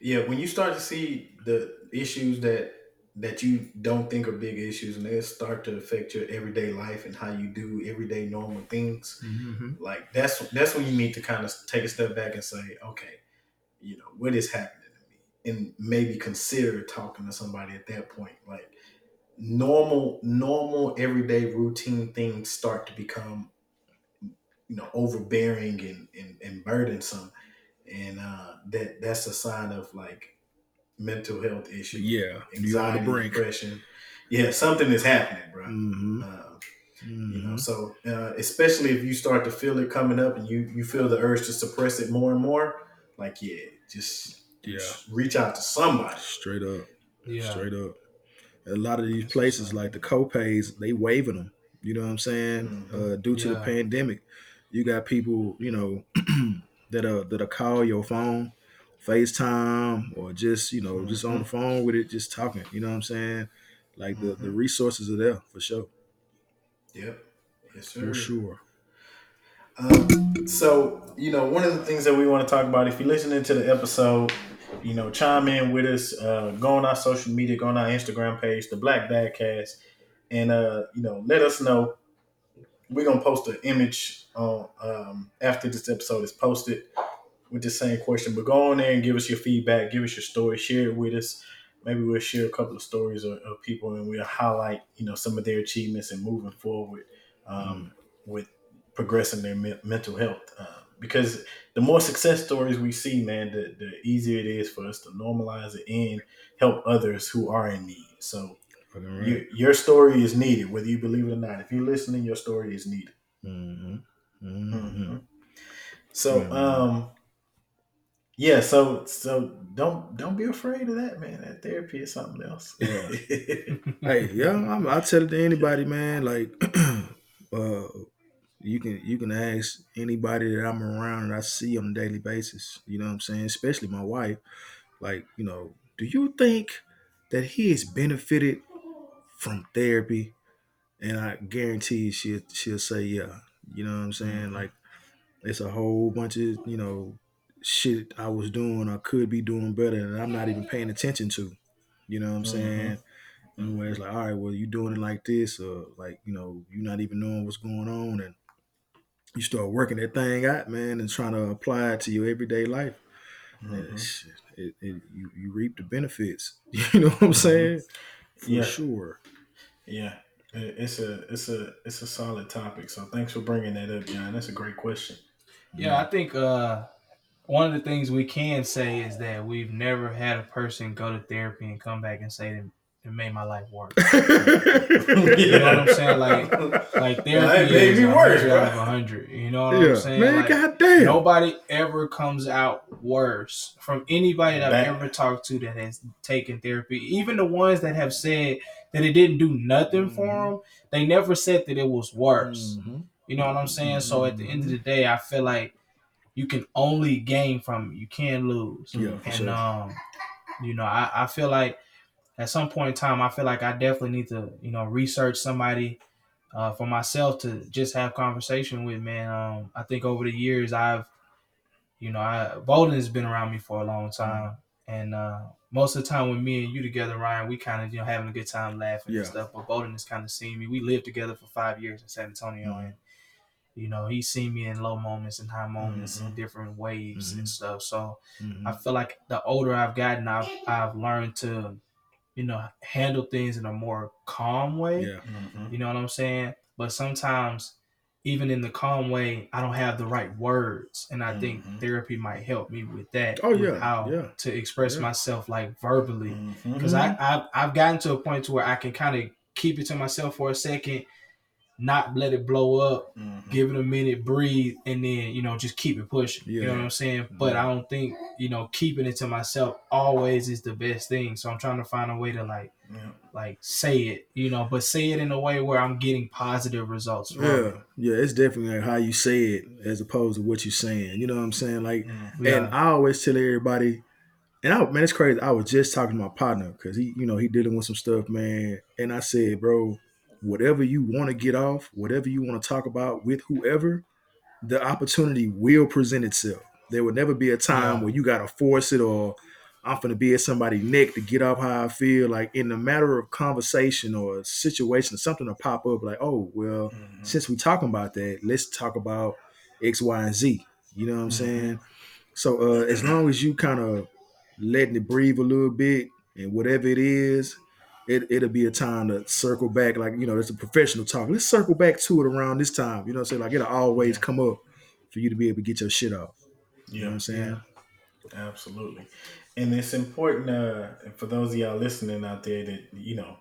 Yeah, when you start to see the issues that that you don't think are big issues, and they start to affect your everyday life and how you do everyday normal things, Mm-hmm. like that's that's when you need to kind of take a step back and say, okay, you know, what is happening to me, and maybe consider talking to somebody at that point. Like normal, normal everyday routine things start to become, you know, overbearing and and, and burdensome, and uh, that that's a sign of like mental health issues, Yeah, you on the anxiety, depression. Yeah, something is happening, bro. Mm-hmm. Uh, you know Mhm. so uh, especially if you start to feel it coming up and you you feel the urge to suppress it more and more like yeah, just Yeah, just reach out to somebody. straight up, Yeah. straight up. A lot of these places, like the copays, they waiving them. You know what I'm saying? Mhm. Uh, due to the pandemic, you got people, you know, that are that are call your phone, FaceTime, or just you know just on the phone with it, just talking. You know what I'm saying? Like the the Mhm. resources are there for sure, Yep. Yes, sir. for sure. Um, so, you know, one of the things that we want to talk about, if you're listening to the episode, you know, chime in with us, uh, go on our social media, go on our Instagram page, the Black DadCast, and, uh, you know, let us know. We're going to post an image on, um, after this episode is posted with the same question, but go on there and give us your feedback, give us your story, share it with us. Maybe we'll share a couple of stories of, of people and we'll highlight, you know, some of their achievements and moving forward um, with progressing their me- mental health. Uh, because the more success stories we see, man, the, the easier it is for us to normalize it and help others who are in need. So right. you, your story is needed, whether you believe it or not. If you're listening, your story is needed. hmm hmm Mhm. So, Mhm. um, yeah. So, so don't don't be afraid of that, man. That therapy is something else. Yeah. hey, yeah, I'm, I tell it to anybody, man. Like, uh, you can you can ask anybody that I'm around and I see on a daily basis. You know what I'm saying? Especially my wife. Like, you know, do you think that he has benefited from therapy? And I guarantee she'll she'll say yeah. You know what I'm saying? Mhm. Like, it's a whole bunch of you know shit I was doing or could be doing better, and I'm not even paying attention to. You know what I'm Mhm. saying? And where it's like, all right, well, you doing it like this, or like, you know, you not even knowing what's going on, and you start working that thing out, man, and trying to apply it to your everyday life. Mhm. and It, it, you, you reap the benefits. You know what I'm saying? For Yeah. sure. Yeah, it's a it's a it's a solid topic. So thanks for bringing that up, John. That's a great question. Yeah, I think uh, one of the things we can say is that we've never had a person go to therapy and come back and say that it made my life worse. You know what I'm saying? Like, like therapy it made is me a worse, hundred out of a hundred. You know what yeah, I'm saying? man, Like, goddamn. Nobody ever comes out worse from anybody that Back- I've ever talked to that has taken therapy. Even the ones that have said that it didn't do nothing for Mhm. them, they never said that it was worse. Mhm. You know what I'm saying? So at the end of the day, I feel like you can only gain from it. You can't lose. Yeah, for and sure. um, you know, I, I feel like at some point in time, I feel like I definitely need to, you know, research somebody uh, for myself to just have conversation with. Man, um, I think over the years I've, you know, I Bolden has been around me for a long time, and uh, most of the time when me and you together, Ryan, we kind of you know having a good time laughing Yeah. and stuff. But Bolden has kind of seen me. We lived together for five years in San Antonio, Mhm. and you know he's seen me in low moments and high moments and Mhm. different waves and Mhm. stuff. So Mhm. I feel like the older I've gotten, I've I've learned to, you know, handle things in a more calm way. Yeah. Mhm. You know what I'm saying? But sometimes, even in the calm way, I don't have the right words, and I think Mhm. therapy might help me with that. Oh, with yeah, how yeah, to express yeah. myself like verbally, because I I've, I've gotten to a point to where I can kind of keep it to myself for a second, not let it blow up, Mhm. give it a minute, breathe, and then you know just keep it pushing. You know what I'm saying? But I don't think you know keeping it to myself always is the best thing. So I'm trying to find a way to like Yeah. like say it, you know, but say it in a way where I'm getting positive results. Yeah, it. yeah, it's definitely like how you say it as opposed to what you're saying. You know what I'm saying? Like, Mhm. Yeah. and I always tell everybody, and I man, it's crazy. I was just talking to my partner because he, you know, he dealing with some stuff, man. And I said, bro, whatever you want to get off, whatever you want to talk about with whoever, the opportunity will present itself. There will never be a time Yeah. where you gotta force it or I'm gonna be at somebody's neck to get off how I feel. Like in the matter of conversation or situation, something will pop up like, oh well, Mhm. since we're talking about that, let's talk about X, Y, and Z. You know what I'm Mhm. saying? So uh, as long as you kind of letting it breathe a little bit and whatever it is, it, it'll be a time to circle back. Like, you know, it's a professional talk. Let's circle back to it around this time. You know what I'm saying? Like it'll always come up for you to be able to get your shit off. You know what I'm saying? Absolutely. And it's important uh, for those of y'all listening out there that, you know,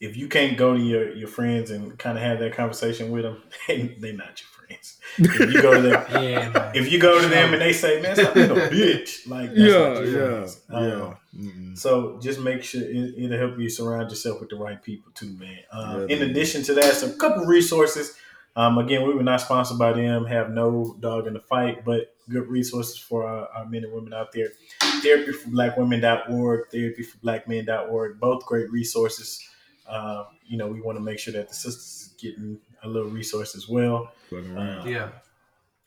if you can't go to your, your friends and kind of have that conversation with them, they, they're not your friends. If you go to them, Yeah, if you go to them and they say, "Man, stop being a bitch," like that's Yeah, yeah. Um, yeah. Mm-mm. So just make sure it, it'll help you surround yourself with the right people too, man. Uh, Yeah, in man. addition to that, some couple resources. Um, again, we were not sponsored by them. Have no dog in the fight, but good resources for our, our men and women out there. Therapy for blackwomen.org, therapy for blackmen.org, both great resources. Um, you know, we want to make sure that the sisters are getting a little resource as well Fucking Uh. Yeah.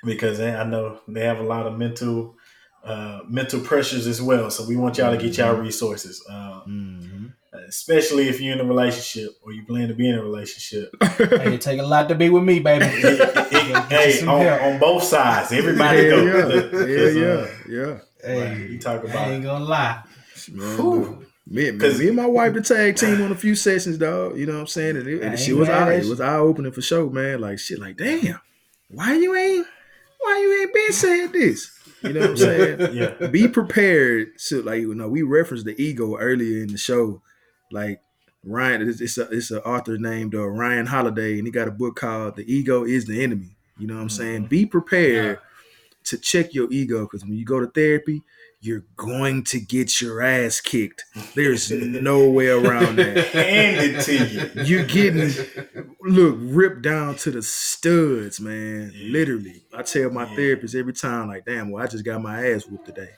because they, I know they have a lot of mental uh, mental pressures as well. So we want y'all to get y'all resources, um, Mhm. especially if you're in a relationship or you plan to be in a relationship. Hey, it take a lot to be with me, baby. It- it- Get hey, on, on both sides, everybody yeah, go. yeah, Look, yeah, uh, yeah. Hey, you talk I about ain't gonna lie. Man, Whew. look, me, me, me and my wife the tag team on a few sessions, dog. You know what I'm saying? And, it, and she was eye, it was eye opening for sure, man. Like shit, like damn, why you ain't, why you ain't been saying this? You know what I'm saying? yeah. Be prepared. So like you know, we referenced the ego earlier in the show. Like Ryan, it's, it's a it's an author named uh, Ryan Holiday, and he got a book called "The Ego Is the Enemy." You know what I'm saying? Mhm. Be prepared to check your ego because when you go to therapy, you're going to get your ass kicked. There's no way around that. Hand it to you. You're getting look ripped down to the studs, man. Yeah. Literally. I tell my Yeah. therapist every time, like, damn, well, I just got my ass whooped today.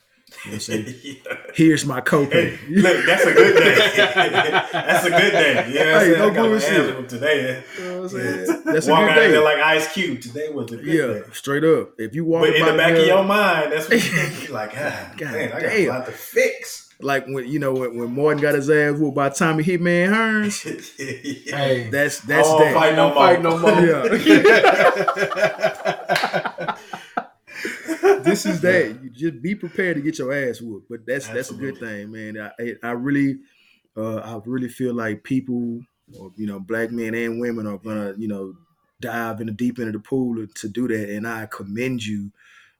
You know what I'm? Yeah. Here's my Hey, copay. look, that's a good day. that's a good day. Yeah, Hey, hey, no I got my bullshit. today. You know what I'm Yeah. saying? That's a Walk good out there day. like Ice Cube. Today was a good Yeah, day. straight up. If you walk But in the back of your mind, that's what you think. You're like, ah, God man, I got damn. a lot to fix. like when you know when, when Morton got his ass whooped by Tommy Hitman Hearns, Hey, that's that's Oh, that. fight no don't fight no more. Yeah. This is that. You just be prepared to get your ass whooped. But that's that's a good thing, man. I I- really uh I really feel like people or you know, black men and women are gonna, you know, dive in the deep end of the pool to do that. And I commend you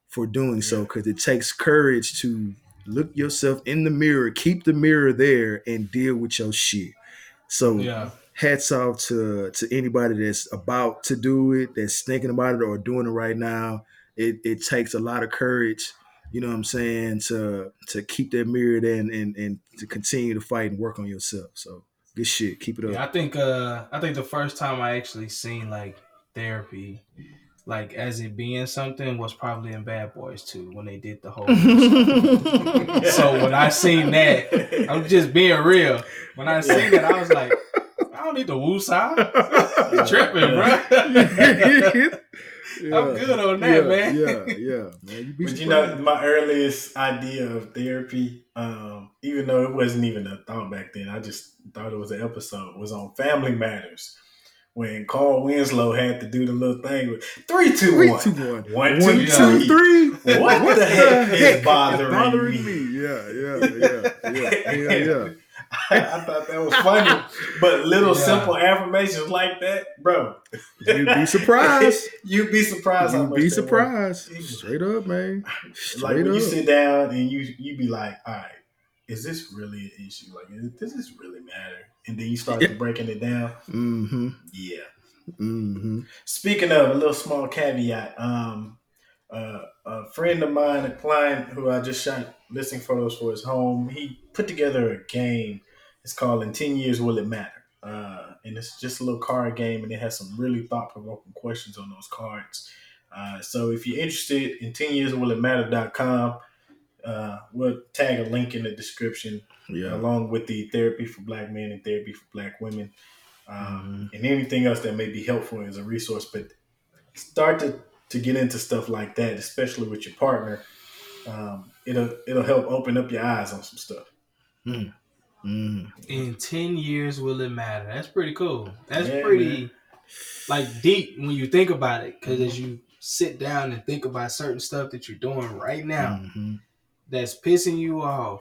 for doing so because it takes courage to look yourself in the mirror, keep the mirror there, and deal with your shit. So yeah. hats off to to anybody that's about to do it, that's thinking about it or doing it right now. It it takes a lot of courage, you know what I'm saying, to to keep that mirror there and and, and to continue to fight and work on yourself. So good shit. Keep it up. Yeah, I think uh I think the first time I actually seen like therapy like as it being something was probably in Bad Boys II when they did the whole So when I seen that, I'm just being real. When I seen that, I was like, I don't need the woo side. You tripping, bro. I'm good on that, yeah, man. Yeah, yeah, man. You But you know, my earliest idea of therapy, um, even though it wasn't even a thought back then, I just thought it was an episode, was on Family Matters. When Carl Winslow had to do the little thing with three, two, Three, one. two, one. One, One, two, two, three. three. What the heck is bothering me? Yeah, yeah, yeah, yeah, yeah, yeah. I thought that was funny. But little Yeah. simple affirmations like that, bro. You'd be surprised. You'd be surprised You'd be surprised. Straight up, man. Like Straight when up. you sit down and you you be like, all right, is this really an issue? Like, is- does this really matter? And then you start Yeah. breaking it down. Mm-hmm. Yeah. Mm-hmm. Speaking of a little small caveat, um, uh, a friend of mine, a client who I just shot listing photos for his home, he put together a game. It's called "In Ten Years Will It Matter?" Uh, and it's just a little card game, and it has some really thought provoking questions on those cards. Uh, so if you're interested in 10 years will it matter.com, uh, we'll tag a link in the description Yeah. along with the therapy for black men and therapy for black women um, Mm-hmm. and anything else that may be helpful as a resource but start to, to get into stuff like that especially with your partner um, it'll it'll help open up your eyes on some stuff Mm-hmm. In ten years, will it matter? That's pretty cool. That's Yeah, pretty like deep when you think about it. Because as you sit down and think about certain stuff that you're doing right now Mm-hmm. that's pissing you off,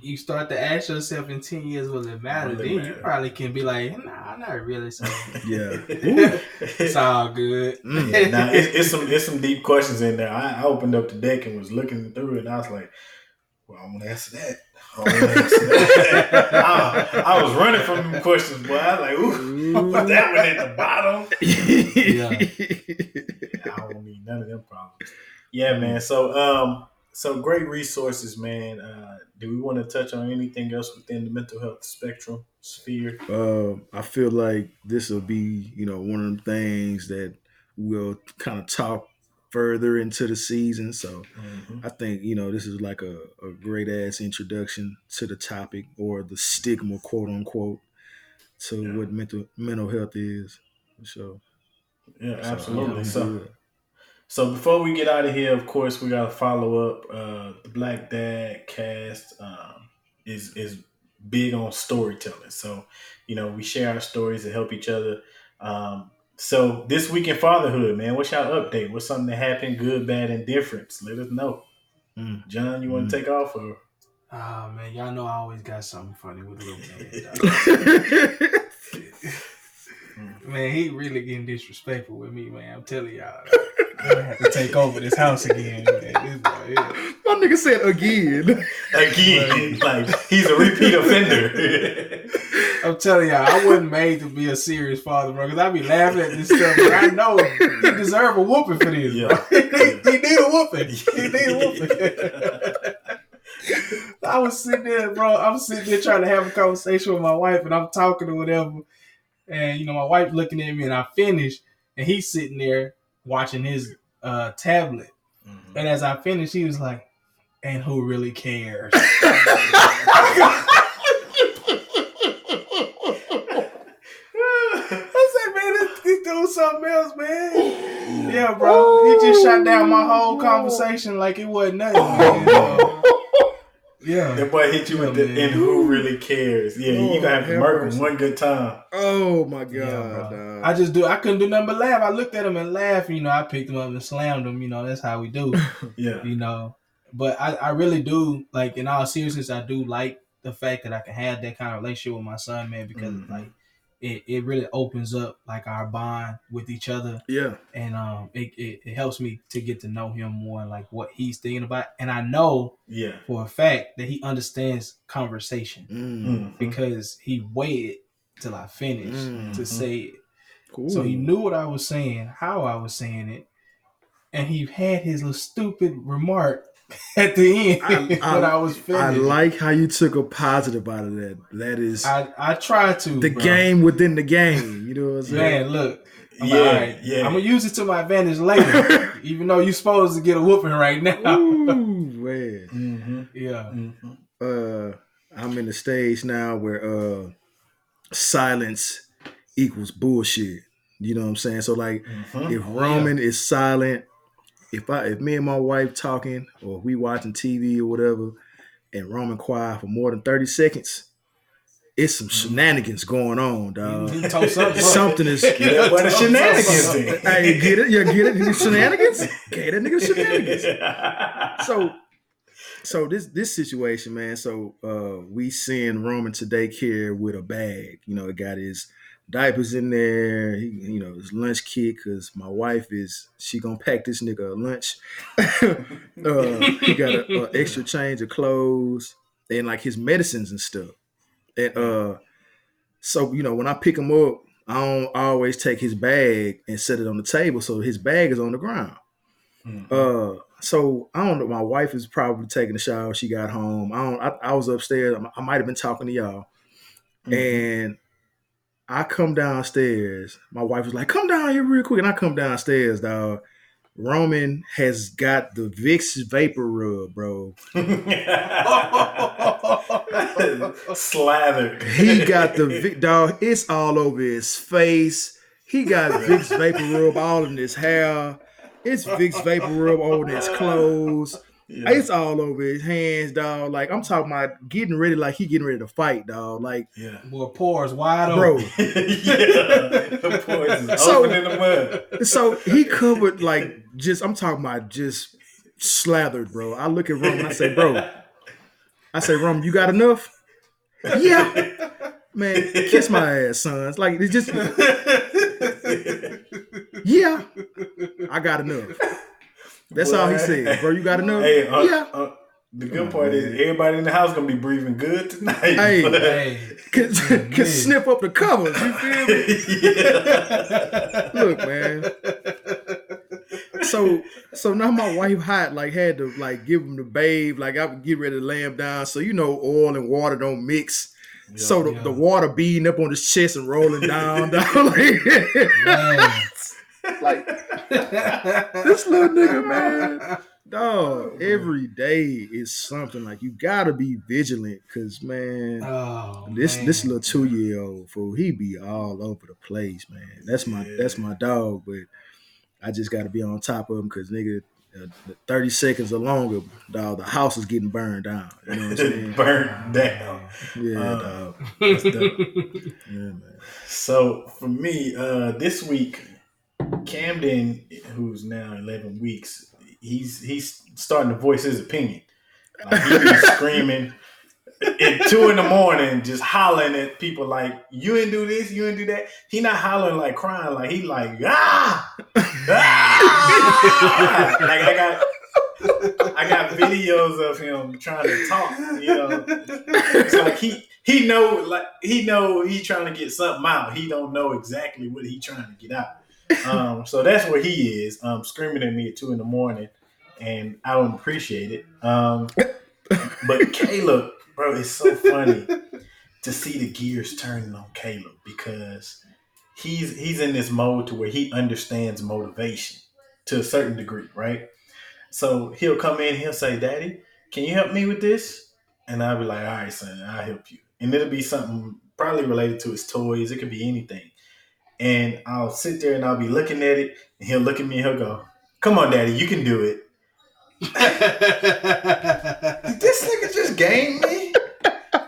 you start to ask yourself, in ten years, will it matter? Then you probably can be like, Nah, not really. So Yeah. it's all good. Mm. now it's, it's some it's some deep questions in there. I, I opened up the deck and was looking through it, and I was like, Well, I'm gonna answer that. I'm answer that. I, I was running from them questions, boy. I was like, ooh, put that one at the bottom. Yeah. I don't need none of them problems. Yeah, man. So, um, so great resources, man. Uh, do we want to touch on anything else within the mental health spectrum sphere? Uh, I feel like this will be, you know, one of the things that we'll kind of talk further into the season. So Mhm. I think, you know, this is like a, a great ass introduction to the topic or the stigma, quote unquote, to Yeah. what mental mental health is. So Yeah, so, absolutely. So, good. So before we get out of here, of course, we got to follow up. Uh, the Black DadCast um, is is big on storytelling. So you know, we share our stories to help each other. Um, so this week in fatherhood, man, what's your update? What's something that happened? Good, bad, and indifference? Let us know. Mm. John, you want Mm. to take off or? Ah man, y'all know I always got something funny with a little man. man, he really getting disrespectful with me, man. I'm telling y'all. Dog. I have to take over this house again. Man. Yeah. My nigga said again. Again, like he's a repeat offender. I'm telling y'all, I wasn't made to be a serious father, bro. Because I'd be laughing at this stuff. But I know he deserve a whooping for this, bro. Yeah. he, he need a whooping. He need a whooping. I was sitting there, bro. I'm sitting there trying to have a conversation with my wife, and I'm talking or whatever. And you know, my wife looking at me, and I finish, and he's sitting there watching his uh, tablet. Mhm. And as I finished, he was like, "And who really cares?" I said, man, this, this doing something else, man. Yeah, bro. He just shut down my whole conversation like it wasn't nothing. Man. So, yeah. That boy hit you with the man. and who really cares? Yeah, you gotta have to Lord murk him one good time. Oh my god, Yeah, bro. I just do. I couldn't do nothing but laugh. I looked at him and laughed. You know, I picked him up and slammed him. You know, that's how we do. Yeah. you know. But I, I really do like in all seriousness, I do like the fact that I can have that kind of relationship with my son, man, because Mhm. like it, it really opens up like our bond with each other yeah. and um it, it, it helps me to get to know him more and like what he's thinking about. And I know Yeah. for a fact that he understands conversation Mm. Mhm. because he waited till I finished Mm. to say it. Cool. So he knew what I was saying, how I was saying it, and he had his little stupid remark at the end I- when I- I, was finished. I like how you took a positive out of that. That is I, I tried to the bro. game within the game. You know what I'm saying? Man, look, I'm Yeah, like, all right, yeah. I'm gonna use it to my advantage later, even though you're supposed to get a whooping right now. Ooh, man. Mm-hmm. yeah, Mm-hmm. Uh, I'm in the stage now where uh, silence equals bullshit. You know what I'm saying? So like, Mm-hmm. if Roman is silent, if I if me and my wife talking or we watching TV or whatever, and Roman quiet for more than 30 seconds, it's some shenanigans going on, dog. something. Something is that boy shenanigans hey, get it? You get it? You shenanigans? Okay, that nigga shenanigans. So, so this this situation, man. So, uh, we seeing Roman to daycare with a bag. You know, it got his diapers in there. He, you know, his lunch kit because my wife is she gonna pack this nigga a lunch. uh, he got a, a extra change of clothes and like his medicines and stuff. And uh, so you know, when I pick him up, I don't always take his bag and set it on the table, so his bag is on the ground. Mhm. Uh, so I don't know. My wife is probably taking a shower. She got home. I don't. I, I was upstairs. I, I might have been talking to y'all, Mhm. and I come downstairs. My wife was like, "Come down here real quick," and I come downstairs, dog. Roman has got the Vicks VapoRub, bro. Slather. He got the Vic dog. It's all over his face. He got Vicks VapoRub all in his hair. It's Vicks VapoRub on his clothes. Yeah. It's all over his hands, dog. Like I'm talking about getting ready, like he getting ready to fight, dog. Like, yeah. Boy, pores wide bro. open. yeah. The poison So- open in the mud. So he covered like just. I'm talking about just slathered, bro. I look at Rum and I say, bro. I say, Rum, you got enough? Yeah, man. Kiss my ass, sons. Like it's just. Yeah, I got enough. That's all he said, bro. You got enough? Hey, uh, yeah. uh, The good on, part is everybody in the house gonna be breathing good tonight. Hey. but- Hey, Can, man. can snip up the covers. You feel me? yeah. Look, man. So, so now my wife hot like had to like give him the babe. Like I would get ready to lay him down. So you know, oil and water don't mix. so the, Yeah. the water beating up on his chest and rolling down, down like, man. Like this little nigga, man. Dog, every day is something like you gotta be vigilant because man, Oh, this man. this little two year old fool, he be all over the place, man. That's my that's my dog, but I just gotta be on top of him because nigga, uh, thirty seconds or longer, dog, the house is getting burned down. You know what I'm saying? Burnt down. Yeah, Uh, dog. That's dope. Yeah, man. So for me, uh, this week, Camden, who's now eleven weeks, he's he's starting to voice his opinion. Like he screaming at two in the morning, just hollering at people like, "You didn't do this, you didn't do that." He not hollering like crying, like he like ah, ah! like I got. I got videos of him trying to talk, you know. It's like he he know like he know he trying to get something out. He don't know exactly what he trying to get out. Um, so that's where he is, um, screaming at me at two in the morning, and I don't appreciate it. Um, but Caleb, bro, it's so funny to see the gears turning on Caleb because he's he's in this mode to where he understands motivation to a certain degree, right? So he'll come in, he'll say, "Daddy, can you help me with this?" And I'll be like, "All right, son, I'll help you." And it'll be something probably related to his toys. It could be anything. And I'll sit there and I'll be looking at it, and he'll look at me and he'll go, "Come on, Daddy, you can do it." Did this nigga just game me?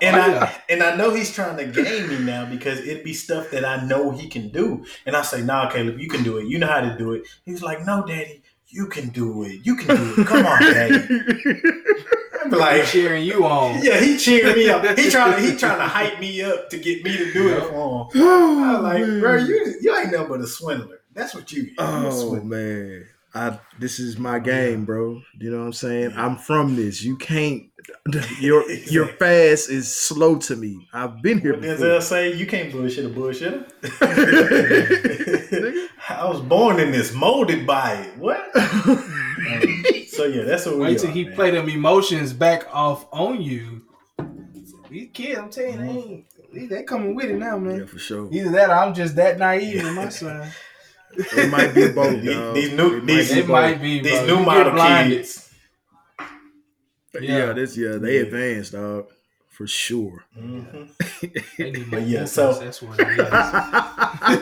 And I yeah. and I know he's trying to game me now because it'd be stuff that I know he can do. And I say, nah, Caleb, you can do it. You know how to do it. He's like, no, daddy, you can do it. You can do it. Come on, daddy. Like, cheering you on. yeah, he cheering me up. He trying to he trying to hype me up to get me to do it for him. Oh, I'm like, man. bro, you you ain't nothing but a swindler. That's what you. Oh swindler. man. I this is my game, bro. You know what I'm saying? I'm from this. You can't your your fast is slow to me. I've been here What before. Denzel say? You can't bullshit a bullshitter. Nigga. I was born in this, molded by it. What? So yeah, that's what we Wait till are, he man. play them emotions back off on you. These kids, I'm telling you, they, ain't, they, they coming with it now, man. yeah, for sure. Either that or I'm just that naive with my son. It might be both. These- these new- It these- be It might be, These bro. new You model kids. Yeah, Yeah. this yeah, they Yeah. advanced, dog. For sure. Mhm. They need But yeah, whoopings, so- that's what it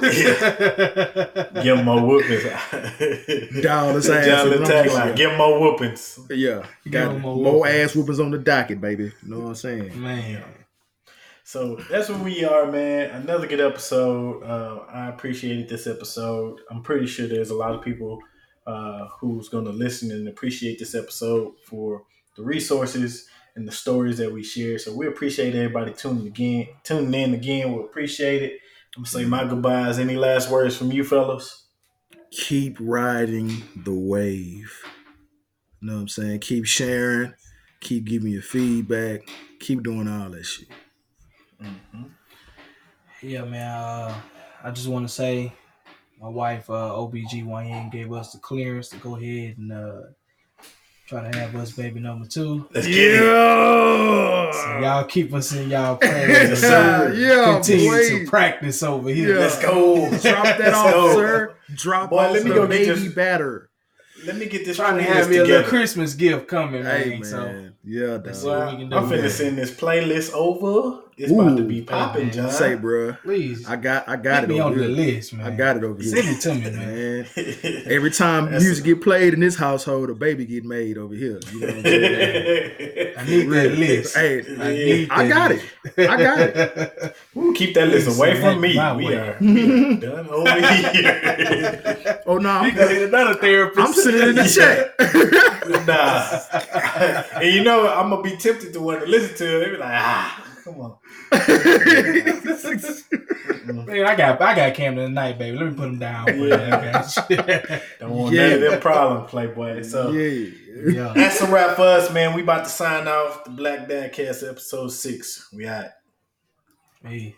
is. Give them more whoopings. Down his ass John the and tagline. lumps. Give them more whoopings. yeah, Give got them more, more whoopings. ass whoopings on the docket, baby. You know what I'm saying? Man. So that's where we are, man. Another good episode. Uh, I appreciated this episode. I'm pretty sure there's a lot of people uh, who's going to listen and appreciate this episode for the resources and the stories that we share. So we appreciate everybody tuning again, tuning in again. We appreciate it. I'm gonna say my goodbyes. Any last words from you, fellas? Keep riding the wave. You know what I'm saying? Keep sharing. Keep giving your feedback. Keep doing all that shit. Mhm. Yeah, man. Uh, I just want to say my wife, uh, OBGYN, gave us the clearance to go ahead and uh, try to have us baby number two. Let's get. So y'all keep us in y'all prayers. Yes, as yeah, continue boy. to practice over here. Yeah. Let's go. Drop that Let's off, go. sir. Drop Boy, off let me the go get baby this- batter. Let me get this Trying to have me a little Christmas gift coming, man. Hey man, So yeah, That's what we can do, I'm finna send this playlist over. It's about to be popping, Hey, man. John. Say, bruh, please, I got, I got get it me over on the here. list, man. I got it over here. Send it to me, man. man. Every time That's- music get played in this household, a baby get made over here. You know what I'm saying? I need that list. Hey, I need I got list. it. I got it. Ooh, keep that list away from me. We are, we are done over here. Oh no, You I'm, gonna need another therapist. I'm sitting in the chat. nah. and you know, I'm gonna be tempted to want to listen to it. They be like, ah, come on. Man, I got I got Camden tonight, baby. Let me put him down. Yeah. you, okay? Don't want Yeah. none of them problem, Playboy. So yeah. yeah. that's a wrap for us, man. We about to sign off the Black DadCast episode six. We out. Hey.